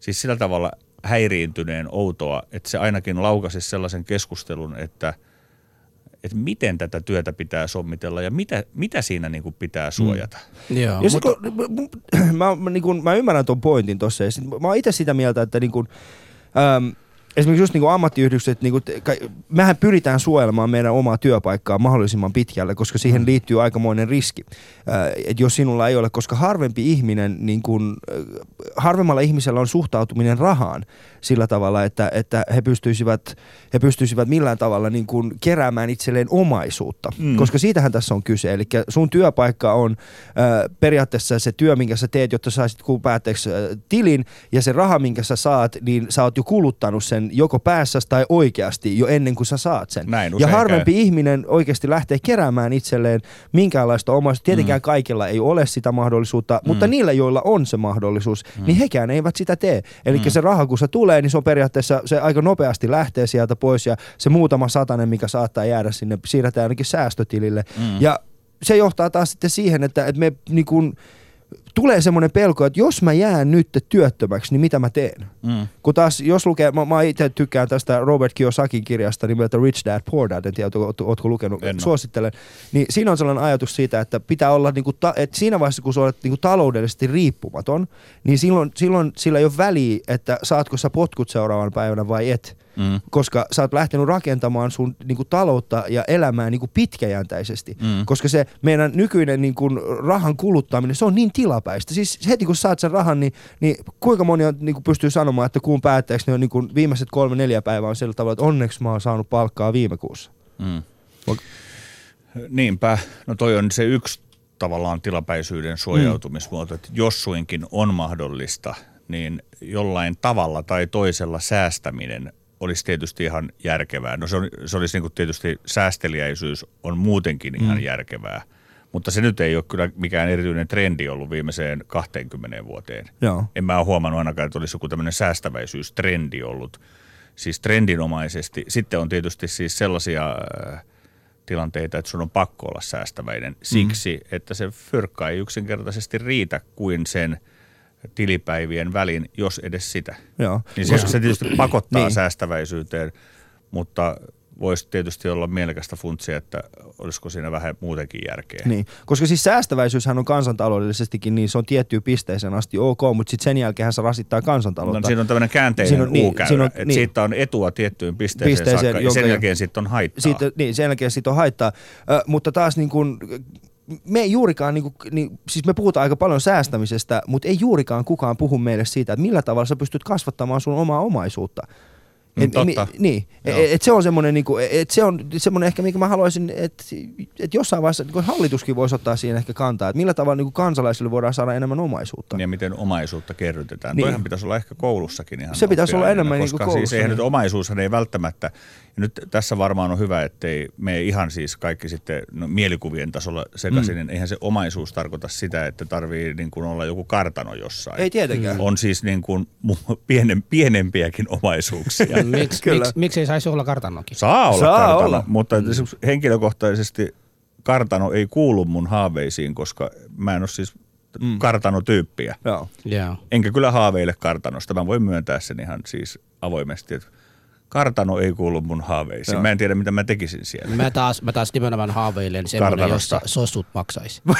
siis sillä tavalla häiriintyneen outoa, että se ainakin laukasi sellaisen keskustelun, että – että miten tätä työtä pitää sommitella ja mitä, mitä siinä niin kuin pitää suojata. Mm. Joo, ja mutta... kun, [clears throat] mä, mä, niin kuin, mä ymmärrän tuon pointin tuossa. Mä oon itse sitä mieltä, että niin kuin, äm, esimerkiksi just niin kuin ammattiyhdistykset, niin kuin, mehän pyritään suojelemaan meidän omaa työpaikkaa mahdollisimman pitkälle, koska siihen mm. liittyy aikamoinen riski. Että jos sinulla ei ole, koska harvempi ihminen, niin kuin, harvemmalla ihmisellä on suhtautuminen rahaan sillä tavalla, että, että he, pystyisivät, he pystyisivät millään tavalla niin kuin keräämään itselleen omaisuutta, mm. koska siitähän tässä on kyse. Eli sun työpaikka on periaatteessa se työ, minkä sä teet, jotta saisit kuun päätteeksi tilin, ja se raha, minkä sä saat, niin sä oot jo kuluttanut sen sen joko päässä tai oikeasti jo ennen kuin sä saat sen. Näin ja harvempi käy. ihminen oikeasti lähtee keräämään itselleen minkäänlaista omaisuutta. Tietenkään mm. kaikilla ei ole sitä mahdollisuutta, mm. mutta niillä, joilla on se mahdollisuus, mm. niin hekään eivät sitä tee. Eli mm. se raha, kun se tulee, niin se on periaatteessa, se aika nopeasti lähtee sieltä pois ja se muutama satanen, mikä saattaa jäädä sinne, siirretään ainakin säästötilille. Mm. Ja se johtaa taas sitten siihen, että, että me niin kuin, tulee semmoinen pelko, että jos mä jään nyt työttömäksi, niin mitä mä teen? Mm. Kun taas, jos lukee, mä, mä itse tykkään tästä Robert Kiyosakin kirjasta nimeltä Rich Dad, Poor Dad, en tiedä, ootko lukenut, en suosittelen. Niin siinä on sellainen ajatus siitä, että pitää olla, niinku ta, että siinä vaiheessa, kun sä olet niinku taloudellisesti riippumaton, niin silloin, silloin sillä ei ole väliä, että saatko sä potkut seuraavan päivänä vai et. Mm. Koska sä oot lähtenyt rakentamaan sun niinku, taloutta ja elämää niinku, pitkäjäntäisesti. Mm. Koska se meidän nykyinen niinku, rahan kuluttaminen, se on niin tilapäistä. Siis heti kun saat sen rahan, niin, niin kuinka moni on, niinku, pystyy sanomaan, että kuun päätteeksi niin on niinku, viimeiset kolme neljä päivää on sillä tavalla, että onneksi mä oon saanut palkkaa viime kuussa. Mm. Niinpä. No toi on se yksi tavallaan tilapäisyyden suojautumismuoto, mm. että jos suinkin on mahdollista, niin jollain tavalla tai toisella säästäminen olisi tietysti ihan järkevää. No se, on, se olisi niin kuin tietysti säästeliäisyys on muutenkin ihan mm. järkevää, mutta se nyt ei ole kyllä mikään erityinen trendi ollut viimeiseen 20 vuoteen. Joo. En mä ole huomannut ainakaan, että olisi joku tämmöinen säästäväisyystrendi ollut, siis trendinomaisesti. Sitten on tietysti siis sellaisia äh, tilanteita, että sun on pakko olla säästäväinen siksi, mm. että se fyrkka ei yksinkertaisesti riitä kuin sen – tilipäivien välin, jos edes sitä. Joo. Niin se, se tietysti pakottaa niin. säästäväisyyteen, mutta voisi tietysti olla mielekästä funtsia, että olisiko siinä vähän muutenkin järkeä. Niin, koska siis säästäväisyyshän on kansantaloudellisestikin, niin se on tiettyyn pisteeseen asti ok, mutta sitten sen jälkeen se rasittaa kansantaloutta. No, siinä on tämmöinen käänteinen siinä on, niin, siinä on, että niin, siitä on etua tiettyyn pisteeseen, pisteeseen saakka, ja sen jälkeen sitten on haittaa. Siitä, niin, sen jälkeen sitten on haittaa, Ö, mutta taas niin kuin me ei juurikaan, niin kuin, niin, siis me puhutaan aika paljon säästämisestä, mutta ei juurikaan kukaan puhu meille siitä, että millä tavalla sä pystyt kasvattamaan sun omaa omaisuutta. Mm, et, totta. Mi, niin, et se on semmoinen, niinku, et se on semmoinen ehkä, mikä mä haluaisin, että et jossain vaiheessa niin hallituskin voisi ottaa siihen ehkä kantaa, että millä tavalla niin kansalaisille voidaan saada enemmän omaisuutta. Ja miten omaisuutta kerrytetään. Niin. Toihan pitäisi olla ehkä koulussakin ihan Se pitäisi olla enemmän koska niin koulussa. Siis eihän nyt omaisuushan ei välttämättä, ja nyt tässä varmaan on hyvä, ettei me ihan siis kaikki sitten no, mielikuvien tasolla sekaisin, mm. niin eihän se omaisuus tarkoita sitä, että tarvii niin kuin olla joku kartano jossain. Ei tietenkään. On siis niin kuin pienen, pienempiäkin omaisuuksia. [laughs] Miksi miks, miks ei saisi olla kartanokin? Saa olla Saa kartano, olla. mutta mm. henkilökohtaisesti kartano ei kuulu mun haaveisiin, koska mä en ole siis mm. kartanotyyppiä. Joo. Joo. Enkä kyllä haaveile kartanosta. Mä voin myöntää sen ihan siis avoimesti, että kartano ei kuulu mun haaveisiin. Joo. Mä en tiedä, mitä mä tekisin siellä. Mä taas, mä taas nimenomaan haaveilen semmoinen, jossa sossut maksaisi. [laughs]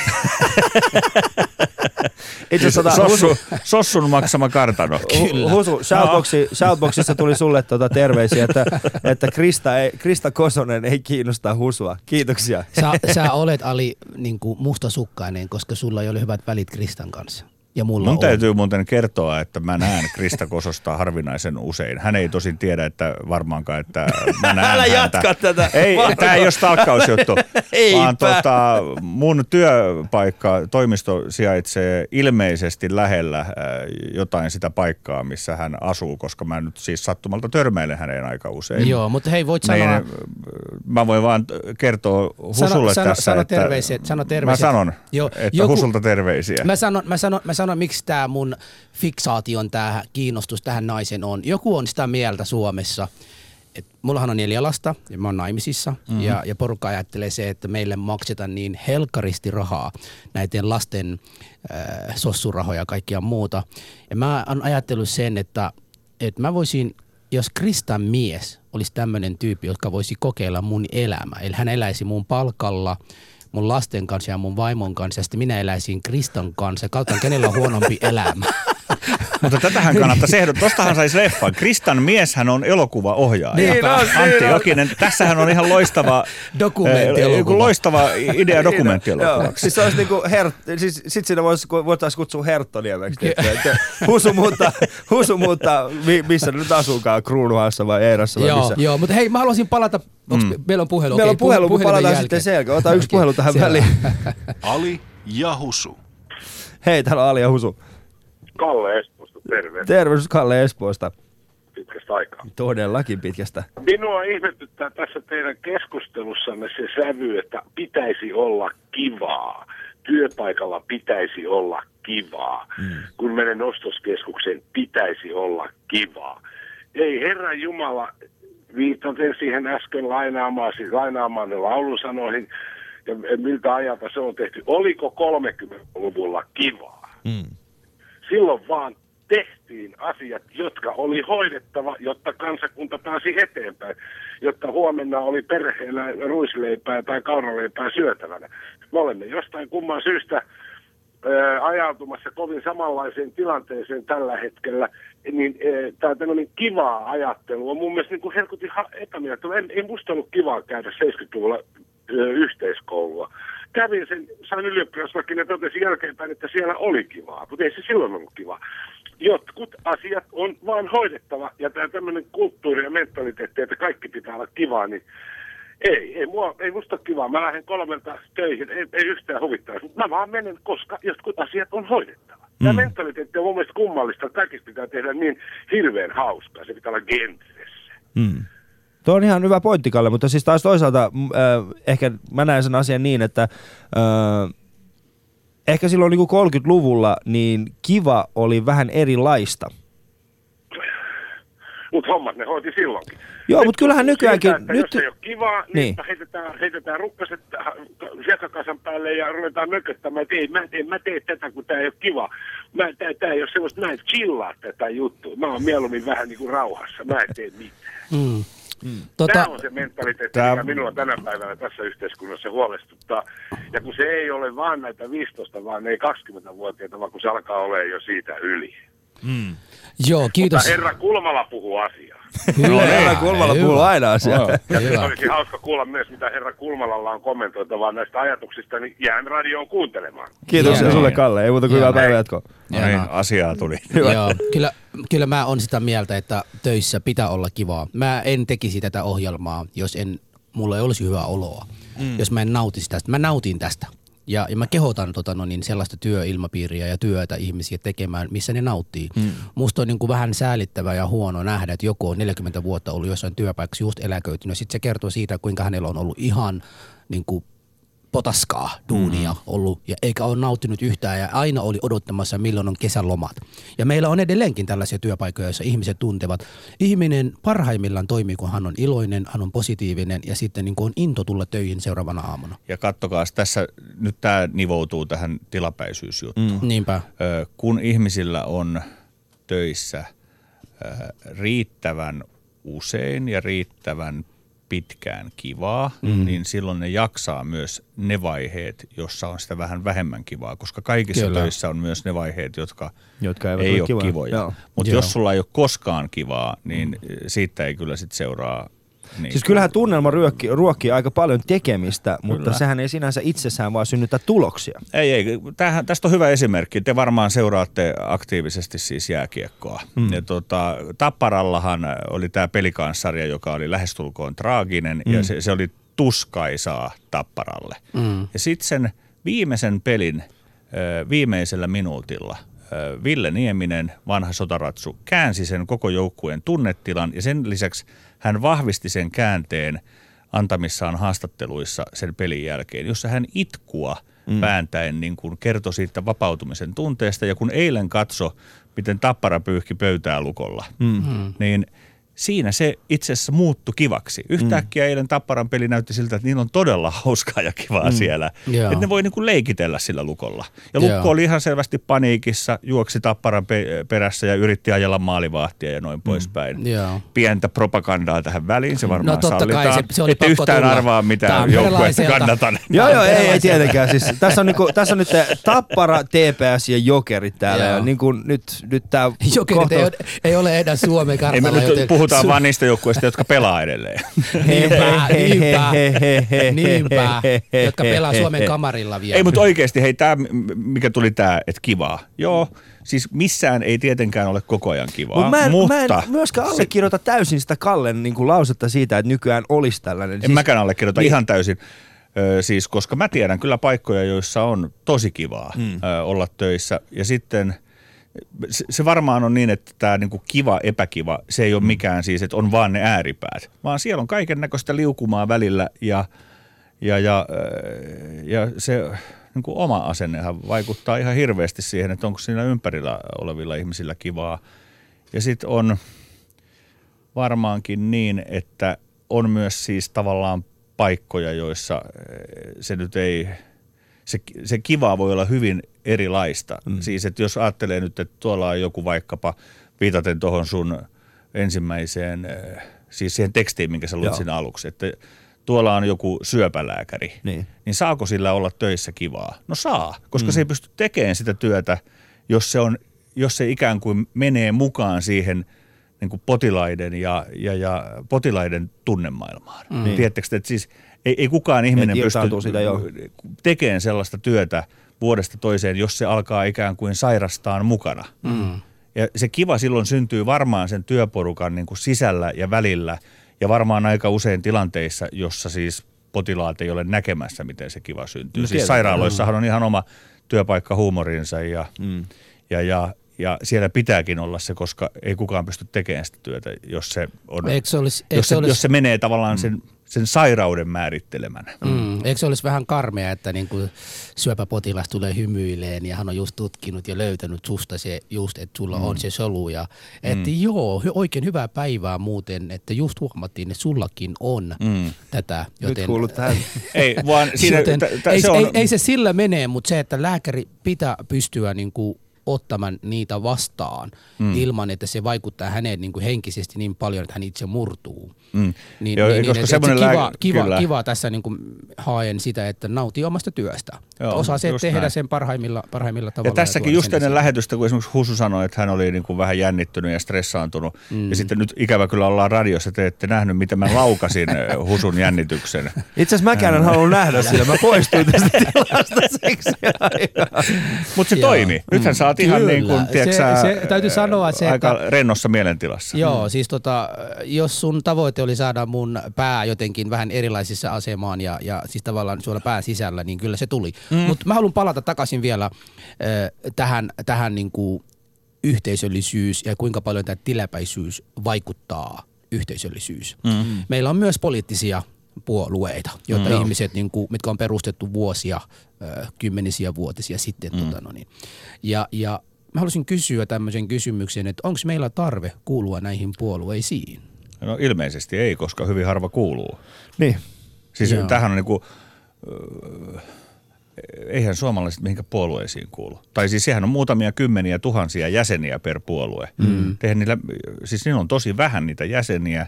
Itse asiassa tota, Sossu, sossun maksama kartano. Hu- Husu shoutboxi, shoutboxissa tuli sulle tuota terveisiä, että, [laughs] että Krista, ei, Krista Kosonen ei kiinnosta Husua. Kiitoksia. Sä, sä olet Ali niin kuin mustasukkainen, koska sulla ei ole hyvät välit Kristan kanssa. Ja mulla Mun on. täytyy muuten kertoa, että mä näen Krista Kososta harvinaisen usein. Hän ei tosin tiedä, että varmaankaan, että mä [laughs] näen Älä häntä. jatka tätä. Ei, tämä ei ole stalkkausjuttu, [laughs] vaan tota, mun työpaikka, toimisto sijaitsee ilmeisesti lähellä äh, jotain sitä paikkaa, missä hän asuu, koska mä nyt siis sattumalta törmäilen häneen aika usein. Joo, mutta hei, voit Niin, sanoa, mä voin vaan kertoa Husulle sano, tässä, sano että terveiset, sano terveiset. mä sanon, Joo, että joku- Husulta terveisiä. Mä sanon, mä sanon, mä sanon miksi tämä mun fiksaation, tämä kiinnostus tähän naisen on. Joku on sitä mieltä Suomessa, että mullahan on neljä lasta ja mä oon naimisissa mm-hmm. ja, ja porukka ajattelee se, että meille maksetaan niin helkaristi rahaa näiden lasten äh, sossurahoja ja kaikkia muuta. Ja mä oon ajatellut sen, että, että mä voisin, jos Kristan mies olisi tämmöinen tyyppi, joka voisi kokeilla mun elämää, eli hän eläisi mun palkalla, mun lasten kanssa ja mun vaimon kanssa, ja sitten minä eläisin Kristan kanssa. Katsotaan, kenellä on huonompi elämä. [laughs] Mutta tätähän kannattaisi ehdottaa. Tostahan saisi leffan. Kristan mieshän on elokuvaohjaaja. Niin on, Antti niin on. Jokinen. Tässähän on ihan loistava, [laughs] Dokumenttielokuva. eh, joku loistava idea Joo, dokumenttielokuvaksi. siis se olisi niinku her, siis, sit siinä voisi, voitaisiin kutsua Herttoniemeksi. Husu muuttaa, Husu muuttaa mi, missä nyt asuukaan, Kruunuhassa vai Eerassa vai joo, missä. joo, mutta hei, mä haluaisin palata, onks, mm. meillä on puhelu. Meillä on Okei, puhelu, puhelimen palataan sitten jälkeen. sen jälkeen. Ota yksi Okei, puhelu tähän väliin. Ali ja Husu. Hei, täällä on Ali ja Husu. Kalle Espoosta, terve. Terveys Kalle Espoosta. Pitkästä aikaa. Todellakin pitkästä. Minua ihmetyttää tässä teidän keskustelussanne se sävy, että pitäisi olla kivaa. Työpaikalla pitäisi olla kivaa. Mm. Kun menen ostoskeskukseen, pitäisi olla kivaa. Ei Herran Jumala, viitaten siihen äsken lainaamaasi, lainaamaan laulusanoihin, ja miltä ajalta se on tehty. Oliko 30-luvulla kivaa? Mm. Silloin vaan tehtiin asiat, jotka oli hoidettava, jotta kansakunta pääsi eteenpäin, jotta huomenna oli perheellä ruisleipää tai kauraleipää syötävänä. Me olemme jostain kumman syystä ajautumassa kovin samanlaiseen tilanteeseen tällä hetkellä, niin tämä tämmöinen kivaa ajattelu on mun mielestä niin kuin helkutin epämiellyttävä. En, ei musta ollut kivaa käydä 70-luvulla ö, yhteiskoulua. Kävin sen, sain ylioppilaslakin ja totesin jälkeenpäin, että siellä oli kivaa, mutta ei se silloin ollut kiva. Jotkut asiat on vaan hoidettava ja tämä tämmöinen kulttuuri ja mentaliteetti, että kaikki pitää olla kivaa, niin ei, ei, mua, ei musta ole kivaa. Mä lähden kolmelta töihin, ei, ei yhtään huvittaisi. Mutta mä vaan menen, koska jotkut asiat on hoidettava. Tämä mentaliteetti on mun mielestä kummallista, että kaikista pitää tehdä niin hirveän hauskaa. Se pitää olla genressä. Mm. Tuo on ihan hyvä pointti, Kalle, mutta siis taas toisaalta mm, äh, ehkä mä näen sen asian niin, että äh, ehkä silloin niin kuin 30-luvulla niin kiva oli vähän erilaista. Mutta hommat ne hoiti silloinkin. Joo, Nyt mut kyllähän nykyäänkin- että nyt- Jos ei ole kivaa, niin, Niin. heitetään, heitetään rukkaset siekakasan päälle ja ruvetaan mököttämään, että ei, mä, en, mä tee tätä, kun tämä ei ole kiva. Mä, tää, tää ei ole semmoista, mä en chillaa tätä juttua. Mä oon mieluummin vähän niin kuin rauhassa. Mä en tee mitään. Mm. Mm. Tota, Tämä on se mentaliteetti, Tää- mikä minua tänä päivänä tässä yhteiskunnassa huolestuttaa. Ja kun se ei ole vaan näitä 15, vaan ei 20-vuotiaita, vaan kun se alkaa olemaan jo siitä yli. joo, kiitos. Mutta herra Kulmala puhuu asiaa. Kyllä, herra Kulmalla hyvä. kuuluu aina asia. Joo. Ja Hyvä. olisi hauska kuulla myös, mitä herra Kulmalalla on kommentoitavaa näistä ajatuksista, niin jään radioon kuuntelemaan. Kiitoksia Hienoa. sulle, Kalle. Ei muuta kuin hyvää päivää jatkoa. No niin, asiaa tuli. [laughs] Joo, kyllä, kyllä mä on sitä mieltä, että töissä pitää olla kivaa. Mä en tekisi tätä ohjelmaa, jos en, mulla ei olisi hyvää oloa. Mm. Jos mä en nautisi tästä. Mä nautin tästä. Ja, ja mä kehotan tota, no niin, sellaista työilmapiiriä ja työtä ihmisiä tekemään, missä ne nauttii. Mm. Musta on niin kuin vähän säälittävää ja huono nähdä, että joku on 40 vuotta ollut jossain työpaikassa just eläköitynyt. Sitten se kertoo siitä, kuinka hänellä on ollut ihan niin kuin potaskaa duunia mm. ollut ja eikä ole nauttinut yhtään ja aina oli odottamassa milloin on kesälomat. Ja meillä on edelleenkin tällaisia työpaikkoja, joissa ihmiset tuntevat. Ihminen parhaimmillaan toimii, kun hän on iloinen, hän on positiivinen ja sitten niin kuin on into tulla töihin seuraavana aamuna. Ja kattokaa, tässä nyt tämä nivoutuu tähän tilapäisyysjuttuun. Mm. Niinpä. Ö, kun ihmisillä on töissä ö, riittävän usein ja riittävän pitkään kivaa, mm. niin silloin ne jaksaa myös ne vaiheet, jossa on sitä vähän vähemmän kivaa, koska kaikissa Kyllä. töissä on myös ne vaiheet, jotka, Jotka eivät ei ole ole kivoja. Mutta jos sulla ei ole koskaan kivaa, niin mm. siitä ei kyllä sit seuraa. Niin Siis kyllähän tunnelma ruokki, ruokkii aika paljon tekemistä, mutta Kyllä. sehän ei sinänsä itsessään vaan synnytä tuloksia. Ei, ei. Tämähän, tästä on hyvä esimerkki. Te varmaan seuraatte aktiivisesti siis jääkiekkoa. Mm. Ja tota, Tapparallahan oli tämä pelikanssarja, joka oli lähestulkoon traaginen mm. ja se, se oli tuskaisaa Tapparalle. Mm. Ja sitten sen viimeisen pelin viimeisellä minuutilla Ville Nieminen, vanha sotaratsu, käänsi sen koko joukkueen tunnetilan ja sen lisäksi hän vahvisti sen käänteen antamissaan haastatteluissa sen pelin jälkeen, jossa hän itkua mm. vääntäen niin kuin kertoi siitä vapautumisen tunteesta. Ja kun eilen katso, miten Tappara pyyhki pöytää lukolla, mm. niin siinä se itse asiassa muuttui kivaksi. Yhtäkkiä mm. eilen Tapparan peli näytti siltä, että niillä on todella [laughs] hauskaa ja kivaa mm. siellä. Joo. Että ne voi niin kuin leikitellä sillä lukolla. Ja Lukko Joo. oli ihan selvästi paniikissa, juoksi Tapparan pe- perässä ja yritti ajella maalivahtia ja noin poispäin. Joo. Pientä propagandaa tähän väliin, se varmaan No totta kai, sallitaan. se- se oli Ette pakko yhtään tulla. arvaa, mitä joukkuetta kannatan. [laughs] Joo, joo, ei, ei tietenkään. Siis, tässä, on niinku, tässä on nyt Tappara, TPS ja Jokerit täällä. Joo. Ja niinku nyt, nyt tää Jokerit ei, ole- ei ole enää Suomen Ei me kartalla, nyt joten puhutaan vaan niistä joukkueista, jotka pelaa edelleen. Niinpä, niinpä, jotka pelaa Suomen kamarilla vielä. Ei, mutta oikeasti, hei, tää, mikä tuli tämä, että kivaa. Joo, siis missään ei tietenkään ole koko ajan kivaa, Mut mä en, mutta mä en myöskään allekirjoita täysin sitä Kallen niin kuin lausetta siitä, että nykyään olisi tällainen. en mäkään allekirjoita ihan täysin. Ö, siis, koska mä tiedän kyllä paikkoja, joissa on tosi kivaa mm. ö, olla töissä. Ja sitten se, se varmaan on niin, että tämä niinku kiva, epäkiva, se ei ole mikään siis, että on vaan ne ääripäät. Vaan siellä on kaiken näköistä liukumaa välillä ja, ja, ja, ö, ja se niin kuin oma asennehan vaikuttaa ihan hirveästi siihen, että onko siinä ympärillä olevilla ihmisillä kivaa. Ja sitten on varmaankin niin, että on myös siis tavallaan paikkoja, joissa eh, se nyt ei, se, se kiva voi olla hyvin erilaista. Mm. Siis, että jos ajattelee nyt, että tuolla on joku vaikkapa, viitaten tuohon sun ensimmäiseen, eh, siis siihen tekstiin, minkä sä luit siinä aluksi, että tuolla on joku syöpälääkäri, Niin. niin saako sillä olla töissä kivaa? No saa, koska mm. se ei pysty tekemään sitä työtä, jos se, on, jos se ikään kuin menee mukaan siihen niin kuin potilaiden ja, ja, ja potilaiden tunnemaailmaan. Mm. Tiedättekö, te, että siis ei, ei kukaan ihminen pysty joo. tekemään sellaista työtä vuodesta toiseen, jos se alkaa ikään kuin sairastaan mukana. Mm. Ja se kiva silloin syntyy varmaan sen työporukan niin kuin sisällä ja välillä ja varmaan aika usein tilanteissa, jossa siis potilaat ei ole näkemässä, miten se kiva syntyy. No siis sairaaloissahan on ihan oma työpaikka huumorinsa ja, mm. ja, ja, ja siellä pitääkin olla se, koska ei kukaan pysty tekemään sitä työtä, jos se, on, Eikö se olisi, jos, se, se olisi, jos se menee tavallaan sen, sen sairauden määrittelemänä. Mm, eikö se olisi vähän karmea, että niin kuin syöpäpotilas tulee hymyileen ja hän on just tutkinut ja löytänyt susta se just, että sulla mm. on se solu. Ja, että mm. joo, oikein hyvää päivää muuten, että just huomattiin, että sullakin on mm. tätä. Nyt Joten, kuulut tähän. [laughs] Ei, vaan siinä, joten t- t- ei, se on, ei, ei, se sillä mene, mutta se, että lääkäri pitää pystyä niin kuin ottamaan niitä vastaan mm. ilman, että se vaikuttaa häneen niin kuin henkisesti niin paljon, että hän itse murtuu. Mm. Niin, Joo, niin, koska niin, että semmoinen se kiva, lääke- kiva, kyllä. kiva tässä niin kuin haen sitä, että nautii omasta työstä. Joo, Osaa se tehdä näin. sen parhaimmilla, parhaimmilla tavalla. Ja tässäkin tuoda just ennen lähetystä, kun esimerkiksi Husu sanoi, että hän oli niin kuin vähän jännittynyt ja stressaantunut. Mm. Ja sitten nyt ikävä kyllä ollaan radiossa, te ette nähnyt, miten mä laukasin [laughs] Husun jännityksen. Itse asiassa mäkään en halunnut nähdä sitä. Mä poistuin tästä [laughs] tilasta seksi. Mutta se toimi. Nythän sä oot ihan Kyllä. niin kuin, Se- tiedätkö, sä, se- täytyy sanoa se, aika että- rennossa mielentilassa. Joo, siis tota, jos sun tavoite oli saada mun pää jotenkin vähän erilaisissa asemaan ja, ja siis tavallaan sulla pää sisällä, niin kyllä se tuli. Mm. Mutta mä haluan palata takaisin vielä äh, tähän, tähän niinku yhteisöllisyys ja kuinka paljon tämä tiläpäisyys vaikuttaa yhteisöllisyys. Mm. Meillä on myös poliittisia puolueita, joita Mm. ihmiset, niin kuin, mitkä on perustettu vuosia, ö, kymmenisiä vuotisia sitten. Mm. Tota, no niin. ja, ja mä haluaisin kysyä tämmöisen kysymyksen, että onko meillä tarve kuulua näihin puolueisiin? No ilmeisesti ei, koska hyvin harva kuuluu. Niin. Siis Joo. tähän on niinku, öö, eihän suomalaiset mihinkä puolueisiin kuulu. Tai siis sehän on muutamia kymmeniä tuhansia jäseniä per puolue. Mm. niillä, siis niillä on tosi vähän niitä jäseniä.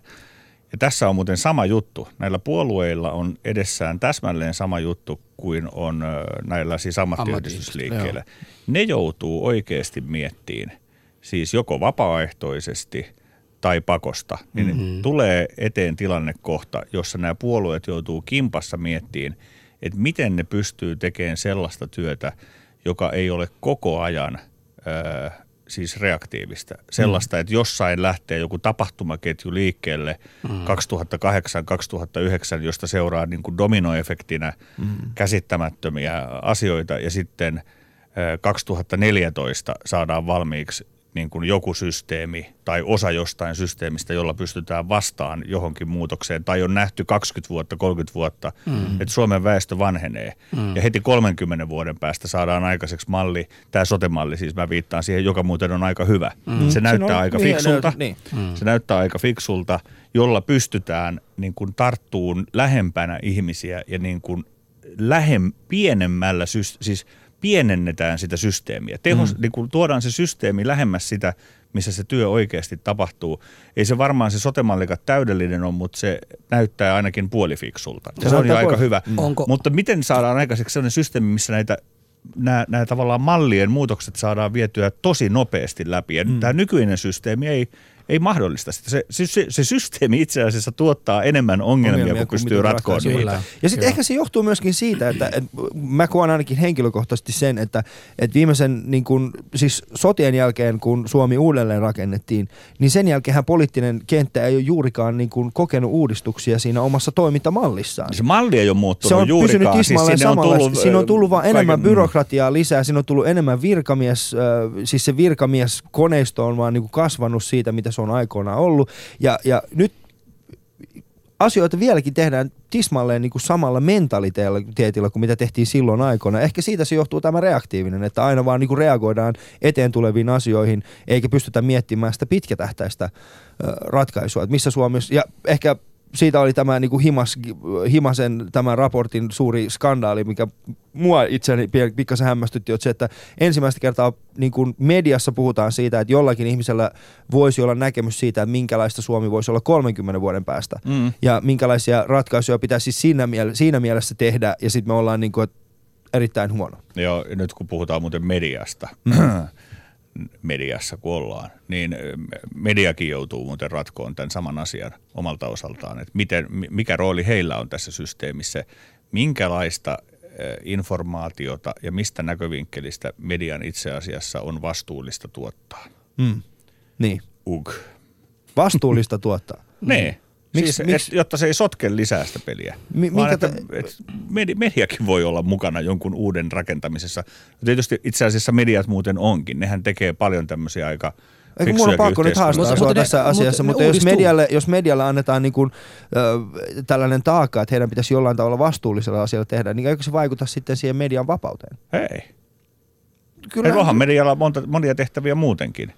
Ja tässä on muuten sama juttu. Näillä puolueilla on edessään täsmälleen sama juttu kuin on näillä siis ammattiyhdistysliikkeillä. Ne joutuu oikeasti miettiin, siis joko vapaaehtoisesti tai pakosta, niin mm-hmm. tulee eteen tilannekohta, jossa nämä puolueet joutuu kimpassa miettiin, että miten ne pystyy tekemään sellaista työtä, joka ei ole koko ajan siis reaktiivista. Sellaista, että jossain lähtee joku tapahtumaketju liikkeelle mm. 2008-2009, josta seuraa niin kuin dominoefektinä mm. käsittämättömiä asioita ja sitten ö, 2014 saadaan valmiiksi niin kuin joku systeemi tai osa jostain systeemistä, jolla pystytään vastaan johonkin muutokseen tai on nähty 20 vuotta, 30 vuotta, mm. että Suomen väestö vanhenee. Mm. Ja heti 30 vuoden päästä saadaan aikaiseksi malli, tämä sotemalli siis mä viittaan siihen, joka muuten on aika hyvä. Mm. Se näyttää on- aika niin, fiksulta. niin. Mm. Se näyttää aika fiksulta, jolla pystytään niin kuin tarttuun lähempänä ihmisiä ja niin kuin lähem, pienemmällä, siis pienennetään sitä systeemiä. Tehos, mm. niin kuin tuodaan se systeemi lähemmäs sitä, missä se työ oikeasti tapahtuu. Ei se varmaan se sotemallika täydellinen on, mutta se näyttää ainakin puolifiksulta. Ja se on jo aika hyvä. Onko- Mutta miten saadaan aikaiseksi sellainen systeemi, missä näitä nämä, nämä tavallaan mallien muutokset saadaan vietyä tosi nopeasti läpi. Ja mm. tämä nykyinen systeemi ei, ei mahdollista sitä. Se, se, se, se systeemi itse asiassa tuottaa enemmän ongelmia, ongelmia kun kuin pystyy ratkoa ratkaisuja. niitä. Kyllä. Ja sitten ehkä se johtuu myöskin siitä, että, että mä koen ainakin henkilökohtaisesti sen, että, että viimeisen niin kun, siis sotien jälkeen, kun Suomi uudelleen rakennettiin, niin sen jälkeen poliittinen kenttä ei ole juurikaan niin kun, kokenut uudistuksia siinä omassa toimintamallissaan. Se malli ei ole muuttunut Se on juurikaan. pysynyt tismalleen sinne on tullut, siinä on tullut vaan kaiken- enemmän byrokratiaa lisää, siinä on tullut enemmän virkamies, äh, siis se virkamieskoneisto on vaan niin kasvanut siitä, mitä se on aikoinaan ollut. Ja, ja nyt asioita vieläkin tehdään tismalleen niin kuin samalla mentaliteetilla kuin mitä tehtiin silloin aikoina. Ehkä siitä se johtuu tämä reaktiivinen, että aina vaan niin kuin reagoidaan eteen tuleviin asioihin, eikä pystytä miettimään sitä pitkätähtäistä ratkaisua, että missä Suomessa, ja ehkä siitä oli tämä niin kuin Himas, Himasen tämän raportin suuri skandaali, mikä mua itseni pie- pikkasen hämmästytti, on se, että ensimmäistä kertaa niin kuin mediassa puhutaan siitä, että jollakin ihmisellä voisi olla näkemys siitä, että minkälaista Suomi voisi olla 30 vuoden päästä. Mm. Ja minkälaisia ratkaisuja pitäisi siis siinä, miele- siinä mielessä tehdä, ja sitten me ollaan niin kuin, erittäin huono. Joo, nyt kun puhutaan muuten mediasta, [clears throat] mediassa kun ollaan, niin mediakin joutuu muuten ratkoon tämän saman asian omalta osaltaan, että miten, mi- mikä rooli heillä on tässä systeemissä, minkälaista informaatiota ja mistä näkövinkkelistä median itse asiassa on vastuullista tuottaa. Mm. Niin. Ug. Vastuullista tuottaa. [laughs] Nee. Miksi- siis, miksi- Et, jotta se ei sotke lisää sitä peliä. Mi- Vaan minkä että, ta- et medi- mediakin voi olla mukana jonkun uuden rakentamisessa. Tietysti itse asiassa mediat muuten onkin. Nehän tekee paljon tämmöisiä aika Eikö mun on pakko nyt haastaa Mutta- sua mutta ne- tässä mutta asiassa, ne mutta, jos, medialle, jos medialle annetaan niin kuin, ö, tällainen taakka, että heidän pitäisi jollain tavalla vastuullisella asialla tehdä, niin eikö se vaikuta sitten siihen median vapauteen? Ei. Kyllä. Onhan medialla monta, monia tehtäviä muutenkin.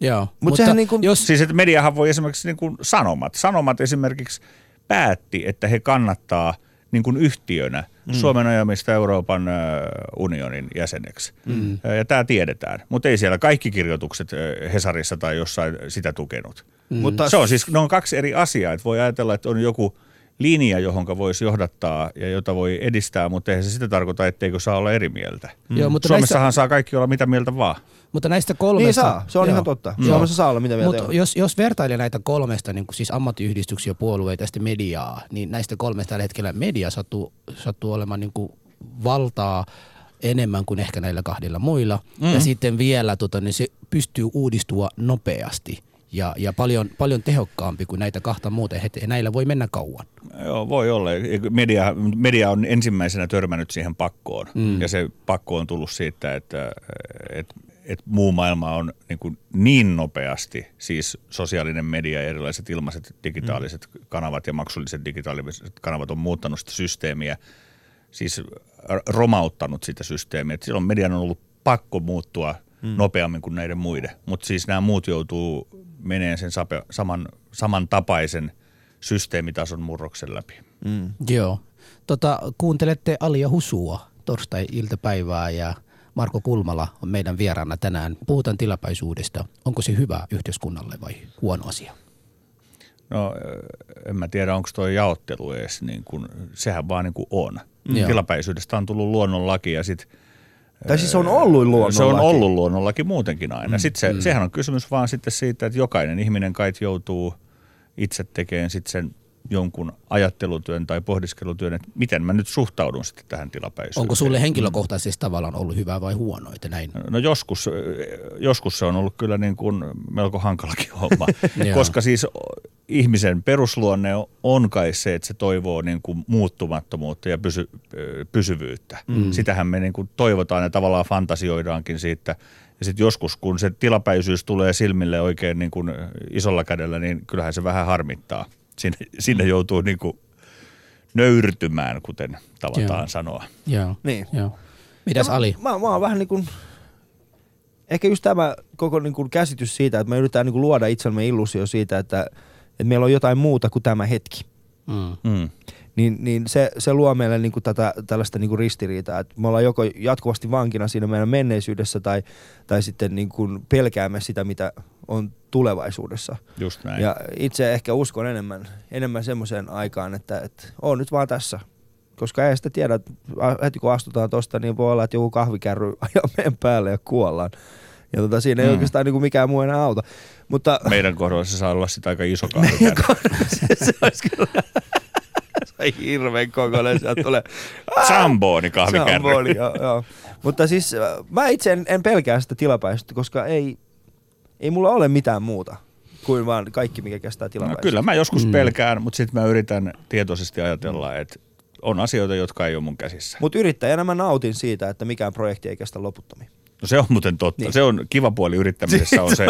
Joo. Mut sehän niin kuin- jos, Siis että mediahan voi esimerkiksi niin kuin sanomat. Sanomat esimerkiksi päätti, että he kannattaa niin kuin yhtiönä mm. Suomen ajamista Euroopan unionin jäseneksi. Mm. Ja tämä tiedetään. Mutta ei siellä kaikki kirjoitukset Hesarissa tai jossain sitä tukenut. Mm. Mutta Se on siis, ne on kaksi eri asiaa. Että voi ajatella, että on joku linja, johon voisi johdattaa ja jota voi edistää, mutta eihän se sitä tarkoita, etteikö saa olla eri mieltä. Joo, mutta Suomessahan näistä- saa kaikki olla mitä mieltä vaan. mutta näistä kolmesta... niin saa, se on Joo. ihan totta. Joo. Suomessa saa olla mitä mieltä Mutta jos, jos vertailee näitä kolmesta, niin kuin siis ammattiyhdistyksiä, puolueita ja sitten mediaa, niin näistä kolmesta tällä hetkellä media sattuu, sattuu olemaan niin kuin valtaa enemmän kuin ehkä näillä kahdella muilla. Mm. Ja sitten vielä tota, niin se pystyy uudistua nopeasti ja, ja paljon, paljon tehokkaampi kuin näitä kahta muuta. Ja näillä voi mennä kauan. Joo, voi olla. Media, media on ensimmäisenä törmännyt siihen pakkoon. Mm. Ja se pakko on tullut siitä, että, että että muu maailma on niin, kuin niin nopeasti, siis sosiaalinen media ja erilaiset ilmaiset digitaaliset mm. kanavat ja maksulliset digitaaliset kanavat on muuttanut sitä systeemiä, siis romauttanut sitä systeemiä. Että silloin median on ollut pakko muuttua mm. nopeammin kuin näiden muiden, mutta siis nämä muut joutuu meneen sen sape, saman, samantapaisen systeemitason murroksen läpi. Mm. Joo. Tota, kuuntelette Alia Husua torstai-iltapäivää ja Marko Kulmala on meidän vieraana tänään. Puhutaan tilapäisyydestä. Onko se hyvä yhteiskunnalle vai huono asia? No en mä tiedä, onko tuo jaottelu edes, niin kun, sehän vaan niin kuin on. Mm. Tilapäisyydestä on tullut luonnonlaki ja sitten tai siis on ollut luonnonlaki. Se on ollut luonnonlaki muutenkin aina. Mm. Sitten se, mm. Sehän on kysymys vaan sitten siitä, että jokainen ihminen kait joutuu itse tekemään sitten sen jonkun ajattelutyön tai pohdiskelutyön, että miten mä nyt suhtaudun sitten tähän tilapäisyyteen. Onko sulle henkilökohtaisesti tavallaan ollut hyvä vai huono, että näin? No joskus, joskus se on ollut kyllä niin kuin melko hankalakin [laughs] homma, [laughs] koska siis ihmisen perusluonne on kai se, että se toivoo niin kuin muuttumattomuutta ja pysy, pysyvyyttä. Mm. Sitähän me niin kuin toivotaan ja tavallaan fantasioidaankin siitä. Ja sitten joskus, kun se tilapäisyys tulee silmille oikein niin kuin isolla kädellä, niin kyllähän se vähän harmittaa sinne, sinne joutuu niin kuin nöyrtymään, kuten tavataan Joo. sanoa. Joo. Niin. Joo. Mitäs Ali? Mä, mä, mä oon vähän niin kuin, ehkä just tämä koko niin kuin käsitys siitä, että me yritetään niin kuin luoda itsellemme illusio siitä, että, että meillä on jotain muuta kuin tämä hetki. Mm. Mm niin, niin se, se luo meille niin kuin tätä, tällaista niin kuin ristiriitaa, että me ollaan joko jatkuvasti vankina siinä meidän menneisyydessä tai, tai sitten niin kuin pelkäämme sitä, mitä on tulevaisuudessa. Just näin. Ja itse ehkä uskon enemmän, enemmän semmoiseen aikaan, että, että on nyt vaan tässä. Koska ei sitä tiedä, että heti kun astutaan tosta, niin voi olla, että joku kahvikärry [laughs] ajaa meidän päälle ja kuollaan. Ja tota, siinä ei mm. oikeastaan niin kuin mikään muu enää auta. Mutta, Meidän kohdalla se saa olla sitä aika iso kahvikärry. se, se olisi kyllä [laughs] se hirveän kokoinen, sieltä tulee. [laughs] Zamboni kahvikärry. Zamboni, joo, joo. Mutta siis äh, mä itse en, en pelkää sitä tilapäistä, koska ei, ei mulla ole mitään muuta kuin vaan kaikki, mikä kestää tilapäistä. No kyllä mä joskus mm. pelkään, mutta sitten mä yritän tietoisesti ajatella, mm. että on asioita, jotka ei ole mun käsissä. Mutta yrittäjänä mä nautin siitä, että mikään projekti ei kestä loputtomiin. No se on muuten totta. Niin. Se on kiva puoli yrittämisessä [laughs] on se,